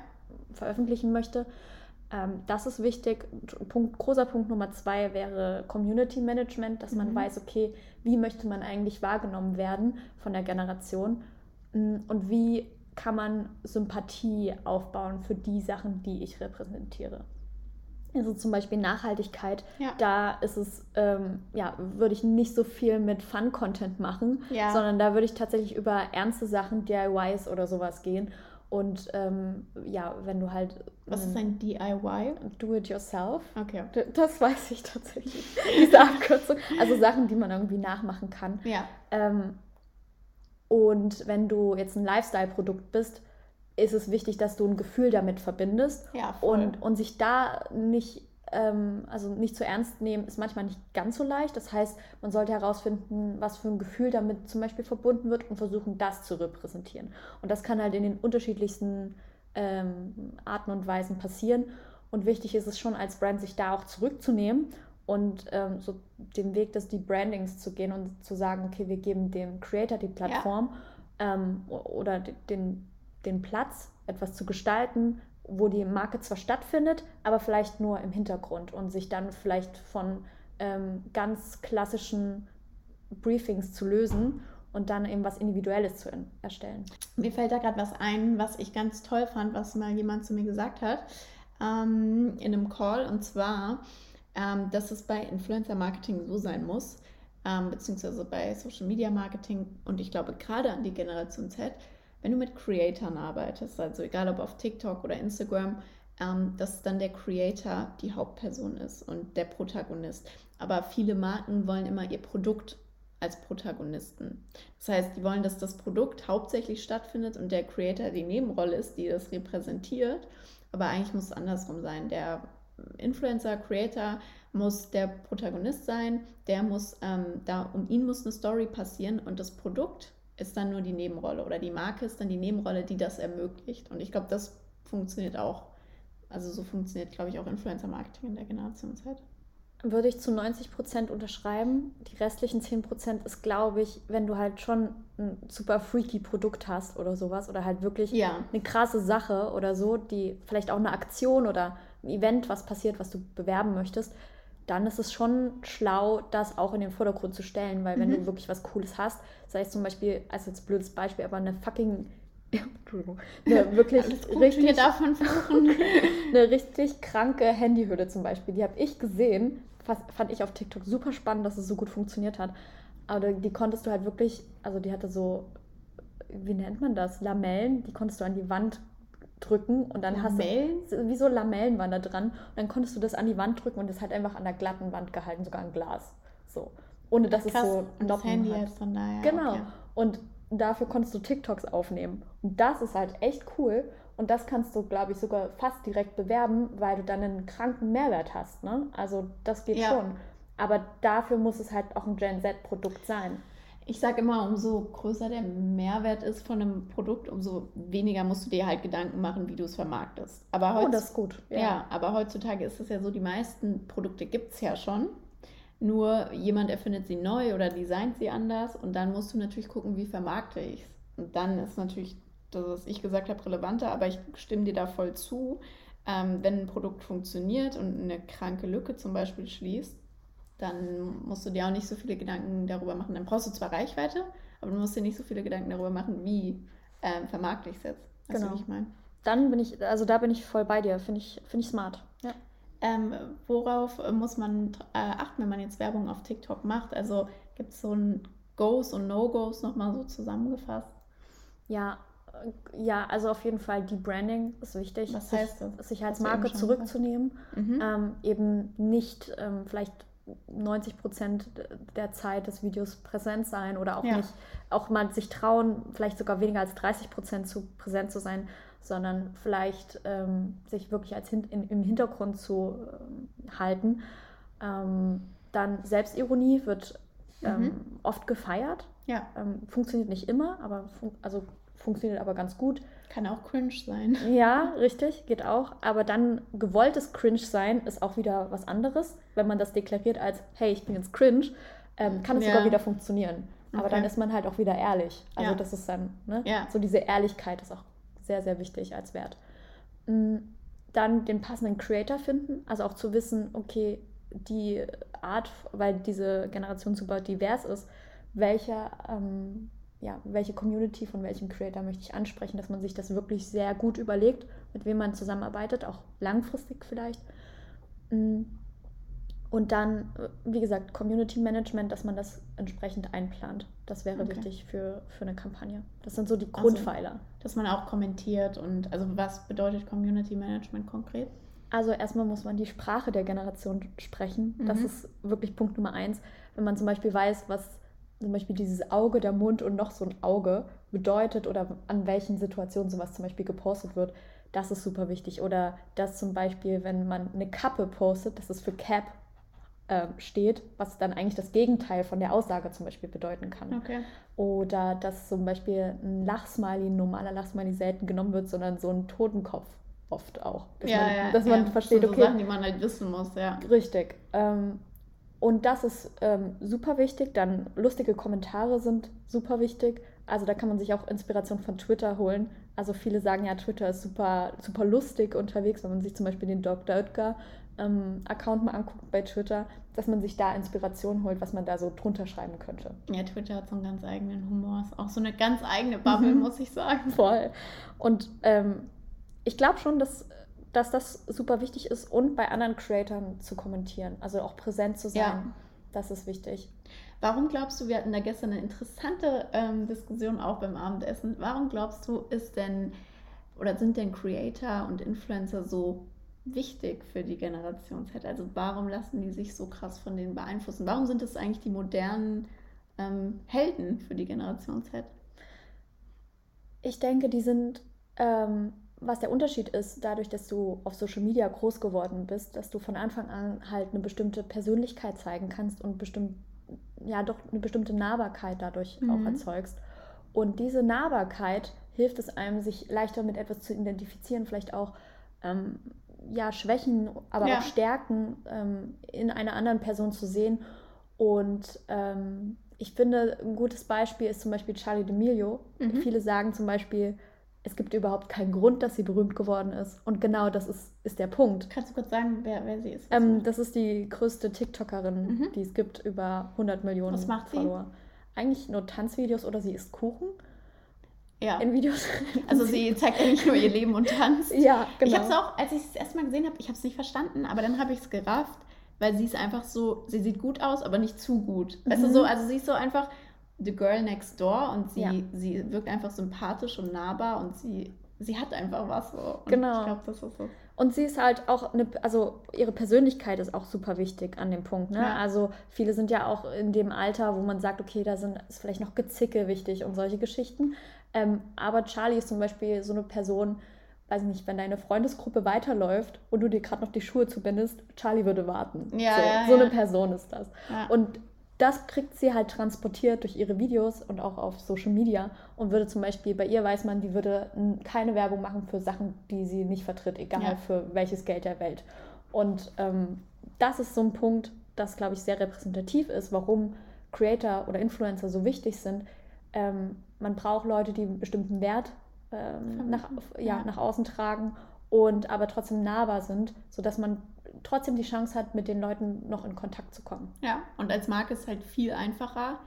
Speaker 1: veröffentlichen möchte. Ähm, das ist wichtig. Punkt, großer Punkt Nummer zwei wäre Community Management, dass man mhm. weiß, okay, wie möchte man eigentlich wahrgenommen werden von der Generation mm, und wie kann man Sympathie aufbauen für die Sachen, die ich repräsentiere. Also zum Beispiel Nachhaltigkeit, ja. da ist es, ähm, ja, würde ich nicht so viel mit Fun-Content machen, ja. sondern da würde ich tatsächlich über ernste Sachen, DIYs oder sowas gehen. Und ähm, ja, wenn du halt.
Speaker 3: Was ist ein DIY?
Speaker 1: Do it yourself. Okay. Das weiß ich tatsächlich. Diese Abkürzung. Also Sachen, die man irgendwie nachmachen kann. Ja. Ähm, und wenn du jetzt ein Lifestyle-Produkt bist, ist es wichtig, dass du ein Gefühl damit verbindest. Ja. Und, und sich da nicht, ähm, also nicht zu ernst nehmen, ist manchmal nicht ganz so leicht. Das heißt, man sollte herausfinden, was für ein Gefühl damit zum Beispiel verbunden wird und versuchen, das zu repräsentieren. Und das kann halt in den unterschiedlichsten ähm, Arten und Weisen passieren. Und wichtig ist es schon als Brand, sich da auch zurückzunehmen und ähm, so den Weg des Debrandings zu gehen und zu sagen, okay, wir geben dem Creator die Plattform ja. ähm, oder den, den Platz, etwas zu gestalten, wo die Marke zwar stattfindet, aber vielleicht nur im Hintergrund und sich dann vielleicht von ähm, ganz klassischen Briefings zu lösen und dann eben was Individuelles zu erstellen.
Speaker 3: Mir fällt da gerade was ein, was ich ganz toll fand, was mal jemand zu mir gesagt hat ähm, in einem Call und zwar, ähm, dass es bei Influencer Marketing so sein muss, ähm, beziehungsweise bei Social Media Marketing und ich glaube gerade an die Generation Z, wenn du mit Creatoren arbeitest, also egal ob auf TikTok oder Instagram, ähm, dass dann der Creator die Hauptperson ist und der Protagonist. Aber viele Marken wollen immer ihr Produkt als Protagonisten. Das heißt, die wollen, dass das Produkt hauptsächlich stattfindet und der Creator die Nebenrolle ist, die das repräsentiert. Aber eigentlich muss es andersrum sein. Der Influencer, Creator muss der Protagonist sein, der muss, ähm, da um ihn muss eine Story passieren und das Produkt ist dann nur die Nebenrolle oder die Marke ist dann die Nebenrolle, die das ermöglicht. Und ich glaube, das funktioniert auch. Also so funktioniert, glaube ich, auch Influencer-Marketing in der Generationszeit.
Speaker 1: Würde ich zu 90 Prozent unterschreiben. Die restlichen 10 Prozent ist, glaube ich, wenn du halt schon ein super freaky Produkt hast oder sowas oder halt wirklich ja. eine krasse Sache oder so, die vielleicht auch eine Aktion oder ein Event, was passiert, was du bewerben möchtest, dann ist es schon schlau, das auch in den Vordergrund zu stellen, weil wenn mhm. du wirklich was Cooles hast, sei es zum Beispiel, also jetzt blödes Beispiel, aber eine fucking Entschuldigung, eine wirklich richtig, davon eine richtig kranke Handyhülle zum Beispiel, die habe ich gesehen, fand ich auf TikTok super spannend, dass es so gut funktioniert hat. Aber die konntest du halt wirklich, also die hatte so, wie nennt man das, Lamellen, die konntest du an die Wand drücken und dann Lamellen? hast du, wie so Lamellen waren da dran und dann konntest du das an die Wand drücken und das hat einfach an der glatten Wand gehalten, sogar ein Glas. So. Ohne dass Krass, es so Noppen das Handy hat. Von daher, genau. Okay. Und dafür konntest du TikToks aufnehmen. Und das ist halt echt cool. Und das kannst du, glaube ich, sogar fast direkt bewerben, weil du dann einen kranken Mehrwert hast. Ne? Also das geht ja. schon. Aber dafür muss es halt auch ein Gen Z-Produkt sein.
Speaker 3: Ich sage immer, umso größer der Mehrwert ist von einem Produkt, umso weniger musst du dir halt Gedanken machen, wie du es vermarktest. Aber oh, das ist gut. Ja. ja, aber heutzutage ist es ja so, die meisten Produkte gibt es ja schon. Nur jemand erfindet sie neu oder designt sie anders und dann musst du natürlich gucken, wie vermarkte ich es. Und dann ist natürlich das, was ich gesagt habe, relevanter, aber ich stimme dir da voll zu. Ähm, wenn ein Produkt funktioniert und eine kranke Lücke zum Beispiel schließt, dann musst du dir auch nicht so viele Gedanken darüber machen. Dann brauchst du zwar Reichweite, aber du musst dir nicht so viele Gedanken darüber machen, wie ähm, vermarkte ich es jetzt. Weißt genau.
Speaker 1: Du, ich meine? Dann bin ich, also da bin ich voll bei dir, finde ich, find ich smart. Ja.
Speaker 3: Ähm, worauf muss man äh, achten, wenn man jetzt Werbung auf TikTok macht? Also gibt es so ein Goes und No-Gos nochmal so zusammengefasst?
Speaker 1: Ja, äh, ja, also auf jeden Fall die Branding ist wichtig. Was heißt das? Sich als Marke zurückzunehmen, mhm. ähm, eben nicht ähm, vielleicht 90 Prozent der Zeit des Videos präsent sein oder auch ja. nicht, auch mal sich trauen, vielleicht sogar weniger als 30 Prozent zu präsent zu sein, sondern vielleicht ähm, sich wirklich als hin, in, im Hintergrund zu äh, halten. Ähm, dann Selbstironie wird ähm, mhm. oft gefeiert.
Speaker 3: Ja.
Speaker 1: Ähm, funktioniert nicht immer, aber fun also funktioniert aber ganz gut.
Speaker 3: Kann auch cringe sein.
Speaker 1: Ja, richtig, geht auch. Aber dann gewolltes Cringe sein ist auch wieder was anderes. Wenn man das deklariert als, hey, ich bin jetzt cringe, ähm, kann es ja. sogar wieder funktionieren. Aber okay. dann ist man halt auch wieder ehrlich. Also ja. das ist dann, ne?
Speaker 3: Ja.
Speaker 1: So diese Ehrlichkeit ist auch sehr, sehr wichtig als Wert. Mm, dann den passenden Creator finden, also auch zu wissen, okay, die Art, weil diese Generation super divers ist, welcher ähm, ja, welche Community von welchem Creator möchte ich ansprechen, dass man sich das wirklich sehr gut überlegt, mit wem man zusammenarbeitet, auch langfristig vielleicht. Mm. Und dann, äh, wie gesagt, Community Management, dass man das entsprechend einplant. Das wäre okay. wichtig für, für eine Kampagne. Das sind so die Grundpfeiler. Also,
Speaker 3: dass man auch kommentiert und also was bedeutet Community Management konkret?
Speaker 1: Also erstmal muss man die Sprache der Generation sprechen. Mhm. Das ist wirklich Punkt Nummer eins. Wenn man zum Beispiel weiß, was zum Beispiel dieses Auge, der Mund und noch so ein Auge bedeutet oder an welchen Situationen sowas zum Beispiel gepostet wird, das ist super wichtig. Oder dass zum Beispiel, wenn man eine Kappe postet, dass es für Cap äh, steht, was dann eigentlich das Gegenteil von der Aussage zum Beispiel bedeuten kann.
Speaker 3: Okay.
Speaker 1: Oder dass zum Beispiel ein Lachsmiley, ein normaler Lachsmiley selten genommen wird, sondern so ein Totenkopf oft auch.
Speaker 3: Dass ja,
Speaker 1: man,
Speaker 3: ja,
Speaker 1: dass man
Speaker 3: ja.
Speaker 1: versteht,
Speaker 3: so,
Speaker 1: okay.
Speaker 3: Sachen, die man halt wissen muss, ja.
Speaker 1: Richtig. Ähm, und das ist ähm, super wichtig. Dann lustige Kommentare sind super wichtig. Also da kann man sich auch Inspiration von Twitter holen. Also viele sagen ja, Twitter ist super, super lustig unterwegs, wenn man sich zum Beispiel den Dr. Oetker ähm, Account mal anguckt bei Twitter, dass man sich da Inspiration holt, was man da so drunter schreiben könnte.
Speaker 3: Ja, Twitter hat so einen ganz eigenen Humor. Ist auch so eine ganz eigene Bubble, mhm. muss ich sagen.
Speaker 1: Voll. Und ähm, ich glaube schon, dass dass das super wichtig ist und bei anderen Creatoren zu kommentieren, also auch präsent zu sein. Ja. Das ist wichtig.
Speaker 3: Warum glaubst du, wir hatten da gestern eine interessante ähm, Diskussion auch beim Abendessen, warum glaubst du, ist denn oder sind denn Creator und Influencer so wichtig für die Generation Z? Also warum lassen die sich so krass von denen beeinflussen? Warum sind es eigentlich die modernen ähm, Helden für die Generation Z?
Speaker 1: Ich denke, die sind ähm, was der Unterschied ist, dadurch, dass du auf Social Media groß geworden bist, dass du von Anfang an halt eine bestimmte Persönlichkeit zeigen kannst und bestimmt, ja, doch eine bestimmte Nahbarkeit dadurch mhm. auch erzeugst. Und diese Nahbarkeit hilft es einem, sich leichter mit etwas zu identifizieren, vielleicht auch ähm, ja, Schwächen, aber ja. auch Stärken ähm, in einer anderen Person zu sehen. Und ähm, ich finde, ein gutes Beispiel ist zum Beispiel Charlie D'Amelio. Mhm. Viele sagen zum Beispiel, es gibt überhaupt keinen Grund, dass sie berühmt geworden ist. Und genau das ist, ist der Punkt.
Speaker 3: Kannst du kurz sagen, wer, wer sie ist?
Speaker 1: Ähm, das ist die größte TikTokerin, mhm. die es gibt, über 100 Millionen
Speaker 3: Was macht
Speaker 1: Follower. Sie? Eigentlich nur Tanzvideos oder sie isst Kuchen.
Speaker 3: Ja.
Speaker 1: In Videos.
Speaker 3: Also sie zeigt nicht nur ihr Leben und tanzt.
Speaker 1: Ja, genau.
Speaker 3: Ich habe es auch, als ich es erstmal gesehen habe, ich habe es nicht verstanden, aber dann habe ich es gerafft, weil sie ist einfach so, sie sieht gut aus, aber nicht zu gut. Mhm. Weißt du, so, also sie ist so einfach, The Girl Next Door und sie, ja. sie wirkt einfach sympathisch und nahbar und sie, sie hat einfach was so. Und
Speaker 1: genau.
Speaker 3: Ich glaube, das ist so.
Speaker 1: Und sie ist halt auch eine, also ihre Persönlichkeit ist auch super wichtig an dem Punkt. Ne? Ja. Also viele sind ja auch in dem Alter, wo man sagt, okay, da sind, ist vielleicht noch Gezicke wichtig und solche Geschichten. Ähm, aber Charlie ist zum Beispiel so eine Person, weiß nicht, wenn deine Freundesgruppe weiterläuft und du dir gerade noch die Schuhe zubindest, Charlie würde warten.
Speaker 3: Ja,
Speaker 1: so,
Speaker 3: ja,
Speaker 1: so eine Person ist das. Und das kriegt sie halt transportiert durch ihre Videos und auch auf Social Media und würde zum Beispiel, bei ihr weiß man, die würde keine Werbung machen für Sachen, die sie nicht vertritt, egal ja. für welches Geld der Welt. Und ähm, das ist so ein Punkt, das, glaube ich, sehr repräsentativ ist, warum Creator oder Influencer so wichtig sind. Ähm, man braucht Leute, die einen bestimmten Wert ähm, nach, ja, ja, nach außen tragen und aber trotzdem nahbar sind, sodass man trotzdem die Chance hat, mit den Leuten noch in Kontakt zu kommen.
Speaker 3: Ja, und als Marke ist es halt viel einfacher,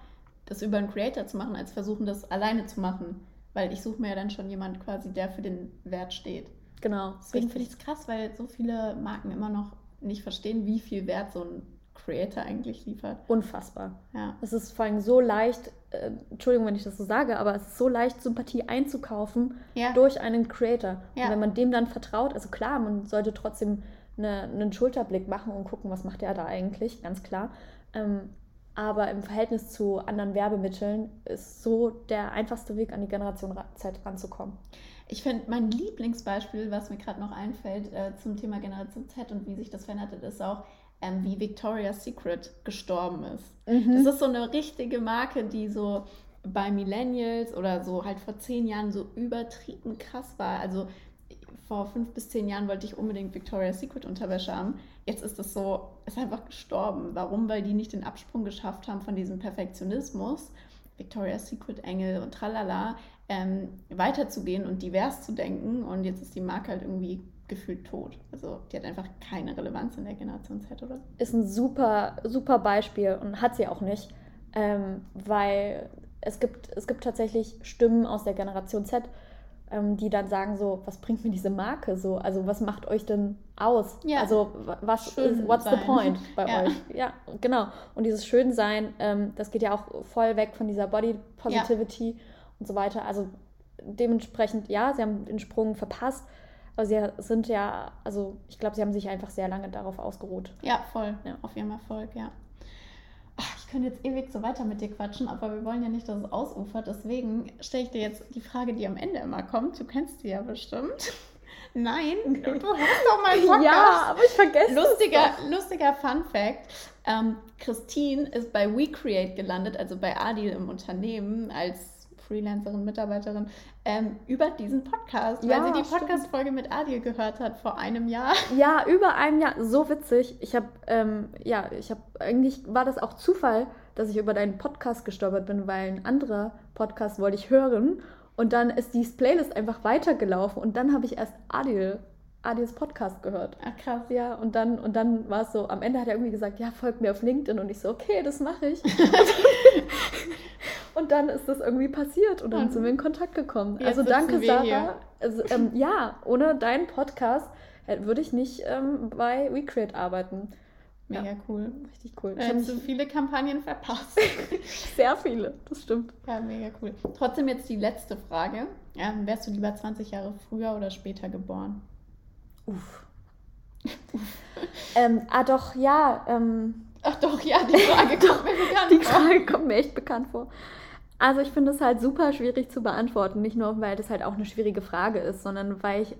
Speaker 3: das über einen Creator zu machen, als versuchen, das alleine zu machen. Weil ich suche mir ja dann schon jemand quasi, der für den Wert steht.
Speaker 1: Genau.
Speaker 3: Deswegen finde ich es krass, weil so viele Marken immer noch nicht verstehen, wie viel Wert so ein Creator eigentlich liefert.
Speaker 1: Unfassbar.
Speaker 3: Ja.
Speaker 1: Es ist vor allem so leicht, äh, Entschuldigung, wenn ich das so sage, aber es ist so leicht, Sympathie einzukaufen
Speaker 3: ja.
Speaker 1: durch einen Creator.
Speaker 3: Ja.
Speaker 1: Und wenn man dem dann vertraut, also klar, man sollte trotzdem eine, einen Schulterblick machen und gucken, was macht er da eigentlich, ganz klar. Ähm, aber im Verhältnis zu anderen Werbemitteln ist so der einfachste Weg, an die Generation Z ranzukommen.
Speaker 3: Ich finde, mein Lieblingsbeispiel, was mir gerade noch einfällt äh, zum Thema Generation Z und wie sich das verändert hat, ist auch, ähm, wie Victoria's Secret gestorben ist. Mhm. Das ist so eine richtige Marke, die so bei Millennials oder so halt vor zehn Jahren so übertrieben krass war. Also vor fünf bis zehn Jahren wollte ich unbedingt Victoria's Secret Unterwäsche haben. Jetzt ist es so, ist einfach gestorben. Warum? Weil die nicht den Absprung geschafft haben von diesem Perfektionismus, Victoria's Secret Engel und tralala, ähm, weiterzugehen und divers zu denken. Und jetzt ist die Marke halt irgendwie gefühlt tot. Also die hat einfach keine Relevanz in der Generation Z, oder?
Speaker 1: Ist ein super, super Beispiel und hat sie auch nicht. Ähm, weil es gibt, es gibt tatsächlich Stimmen aus der Generation Z, ähm, die dann sagen so, was bringt mir diese Marke so? Also was macht euch denn aus? Ja. Also was ist, what's sein. the point bei ja. euch? Ja, genau. Und dieses Schönsein, ähm, das geht ja auch voll weg von dieser Body Positivity ja. und so weiter. Also dementsprechend, ja, sie haben den Sprung verpasst. Aber sie sind ja, also ich glaube, sie haben sich einfach sehr lange darauf ausgeruht.
Speaker 3: Ja, voll. Ja. Auf ihrem Erfolg, ja. Ach, ich könnte jetzt ewig so weiter mit dir quatschen, aber wir wollen ja nicht, dass es ausufert. Deswegen stelle ich dir jetzt die Frage, die am Ende immer kommt. Du kennst die ja bestimmt. Nein, du hast doch mal Podcast. Ja, aber ich vergesse lustiger, Lustiger Fun Fact. Ähm, Christine ist bei WeCreate gelandet, also bei Adil im Unternehmen als Freelancerin, Mitarbeiterin, ähm, über diesen Podcast, ja, weil sie die Podcast-Folge mit Adil gehört hat vor einem Jahr.
Speaker 1: Ja, über einem Jahr. So witzig. Ich habe, ähm, ja, ich habe, eigentlich war das auch Zufall, dass ich über deinen Podcast gestolpert bin, weil ein anderer Podcast wollte ich hören. Und dann ist die Playlist einfach weitergelaufen und dann habe ich erst Adil Adils Podcast gehört.
Speaker 3: Ach krass.
Speaker 1: Ja, und dann, und dann war es so, am Ende hat er irgendwie gesagt, ja, folgt mir auf LinkedIn. Und ich so, okay, das mache ich. und dann ist das irgendwie passiert und dann mhm. sind wir in Kontakt gekommen. Jetzt also danke, Sarah. Also, ähm, ja, ohne deinen Podcast äh, würde ich nicht ähm, bei WeCreate arbeiten.
Speaker 3: Mega ja, cool.
Speaker 1: Richtig cool.
Speaker 3: Ich habe so viele Kampagnen verpasst.
Speaker 1: Sehr viele, das stimmt.
Speaker 3: Ja, mega cool. Trotzdem jetzt die letzte Frage. Ähm, wärst du lieber 20 Jahre früher oder später geboren?
Speaker 1: Uff. ähm, ah, doch, ja. Ähm,
Speaker 3: Ach doch, ja, die Frage kommt mir bekannt
Speaker 1: vor. Die Frage kommt mir echt bekannt vor. Also ich finde es halt super schwierig zu beantworten. Nicht nur, weil das halt auch eine schwierige Frage ist, sondern weil ich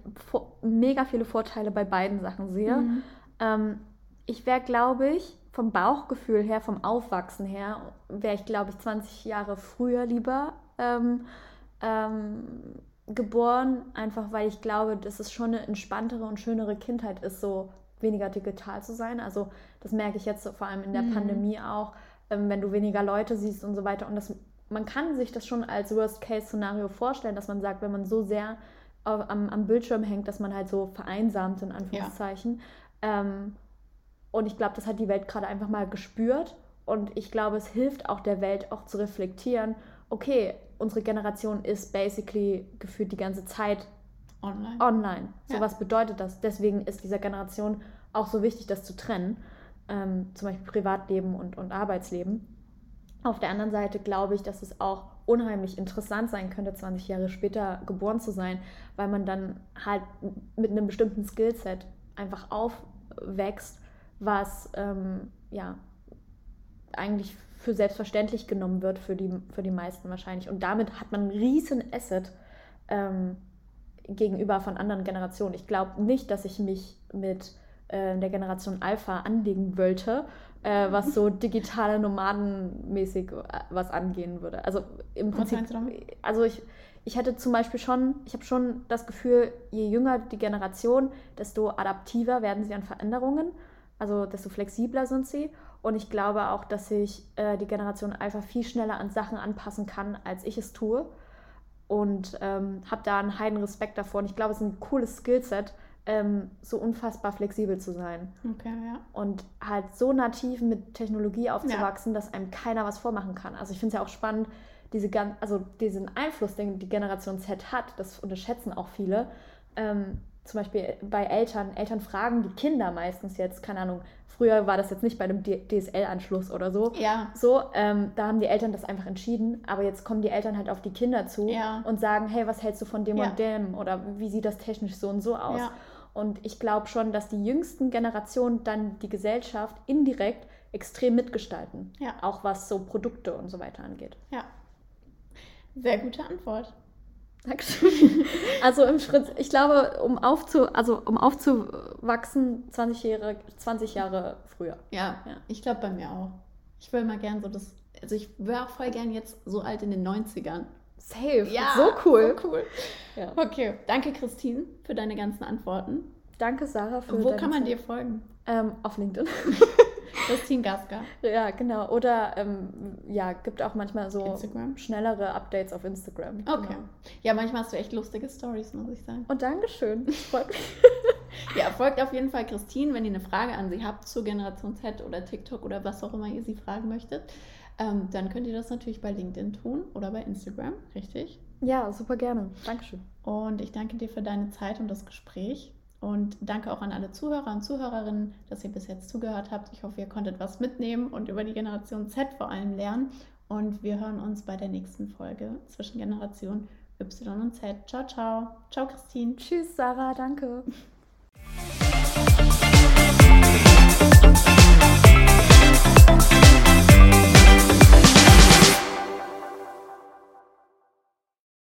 Speaker 1: mega viele Vorteile bei beiden Sachen sehe. Mhm. Ähm, ich wäre, glaube ich, vom Bauchgefühl her, vom Aufwachsen her, wäre ich, glaube ich, 20 Jahre früher lieber ähm, ähm, geboren, einfach weil ich glaube, dass es schon eine entspanntere und schönere Kindheit ist, so weniger digital zu sein. Also das merke ich jetzt so, vor allem in der mhm. Pandemie auch, ähm, wenn du weniger Leute siehst und so weiter. Und das, man kann sich das schon als Worst-Case-Szenario vorstellen, dass man sagt, wenn man so sehr auf, am, am, Bildschirm hängt, dass man halt so vereinsamt, in Anführungszeichen. Ja. Ähm, und ich glaube, das hat die Welt gerade einfach mal gespürt. Und ich glaube, es hilft auch der Welt auch zu reflektieren, okay, unsere Generation ist basically gefühlt die ganze Zeit
Speaker 3: online.
Speaker 1: online. So ja. was bedeutet das? Deswegen ist dieser Generation auch so wichtig, das zu trennen. Ähm, zum Beispiel Privatleben und, und Arbeitsleben. Auf der anderen Seite glaube ich, dass es auch unheimlich interessant sein könnte, 20 Jahre später geboren zu sein, weil man dann halt mit einem bestimmten Skillset einfach aufwächst, was ähm, ja eigentlich für selbstverständlich genommen wird für die, für die meisten wahrscheinlich. Und damit hat man einen riesen Asset ähm, gegenüber von anderen Generationen. Ich glaube nicht, dass ich mich mit äh, der Generation Alpha anlegen wollte, äh, was so digitale Nomadenmäßig äh, was angehen würde. Also im Prinzip, also ich, ich hätte zum Beispiel schon, ich habe schon das Gefühl, je jünger die Generation, desto adaptiver werden sie an Veränderungen, also desto flexibler sind sie. Und ich glaube auch, dass sich äh, die Generation Alpha viel schneller an Sachen anpassen kann, als ich es tue. Und ähm, habe da einen heiden Respekt davor. Und ich glaube, es ist ein cooles Skillset, ähm, so unfassbar flexibel zu sein.
Speaker 3: Okay, ja.
Speaker 1: Und halt so nativ mit Technologie aufzuwachsen, ja. dass einem keiner was vormachen kann. Also ich finde es ja auch spannend, diese, also diesen Einfluss, den die Generation Z hat, das unterschätzen auch viele. Ähm, zum Beispiel bei Eltern, Eltern fragen die Kinder meistens jetzt, keine Ahnung, früher war das jetzt nicht bei einem DSL-Anschluss oder so.
Speaker 3: Ja.
Speaker 1: So, ähm, da haben die Eltern das einfach entschieden, aber jetzt kommen die Eltern halt auf die Kinder zu
Speaker 3: ja.
Speaker 1: und sagen, hey, was hältst du von dem ja. und dem oder wie sieht das technisch so und so aus? Ja. Und ich glaube schon, dass die jüngsten Generationen dann die Gesellschaft indirekt extrem mitgestalten.
Speaker 3: Ja.
Speaker 1: Auch was so Produkte und so weiter angeht.
Speaker 3: Ja. Sehr gute Antwort.
Speaker 1: Dankeschön. Also im Schritt, ich glaube, um, aufzu, also um aufzuwachsen, 20 Jahre, 20 Jahre früher.
Speaker 3: Ja,
Speaker 1: Ja.
Speaker 3: ich glaube bei mir auch. Ich will mal gern so das, also ich wäre auch voll gern jetzt so alt in den 90ern.
Speaker 1: Safe. so cool.
Speaker 3: So cool.
Speaker 1: Ja.
Speaker 3: Okay, danke Christine für deine ganzen Antworten.
Speaker 1: Danke, Sarah, für
Speaker 3: Wo kann man
Speaker 1: Zeit.
Speaker 3: dir folgen?
Speaker 1: Ähm, auf LinkedIn.
Speaker 3: Christine Gaska.
Speaker 1: ja, genau. Oder ähm, ja, gibt auch manchmal so
Speaker 3: Instagram?
Speaker 1: schnellere Updates auf Instagram.
Speaker 3: Okay.
Speaker 1: Genau.
Speaker 3: Ja, manchmal hast du echt lustige Stories, muss ich sagen.
Speaker 1: Und Dankeschön. Freut mich.
Speaker 3: Ja, folgt auf jeden Fall Christine, wenn ihr eine Frage an sie habt zur Generation Z oder TikTok oder was auch immer ihr sie fragen möchtet. Ähm, dann könnt ihr das natürlich bei LinkedIn tun oder bei Instagram, richtig?
Speaker 1: Ja, super gerne. Dankeschön.
Speaker 3: Und ich danke dir für deine Zeit und das Gespräch. Und danke auch an alle Zuhörer und Zuhörerinnen, dass ihr bis jetzt zugehört habt. Ich hoffe, ihr konntet was mitnehmen und über die Generation Z vor allem lernen. Und wir hören uns bei der nächsten Folge zwischen Generation Y und Z. Ciao, ciao. Ciao, Christine.
Speaker 1: Tschüss, Sarah. Danke.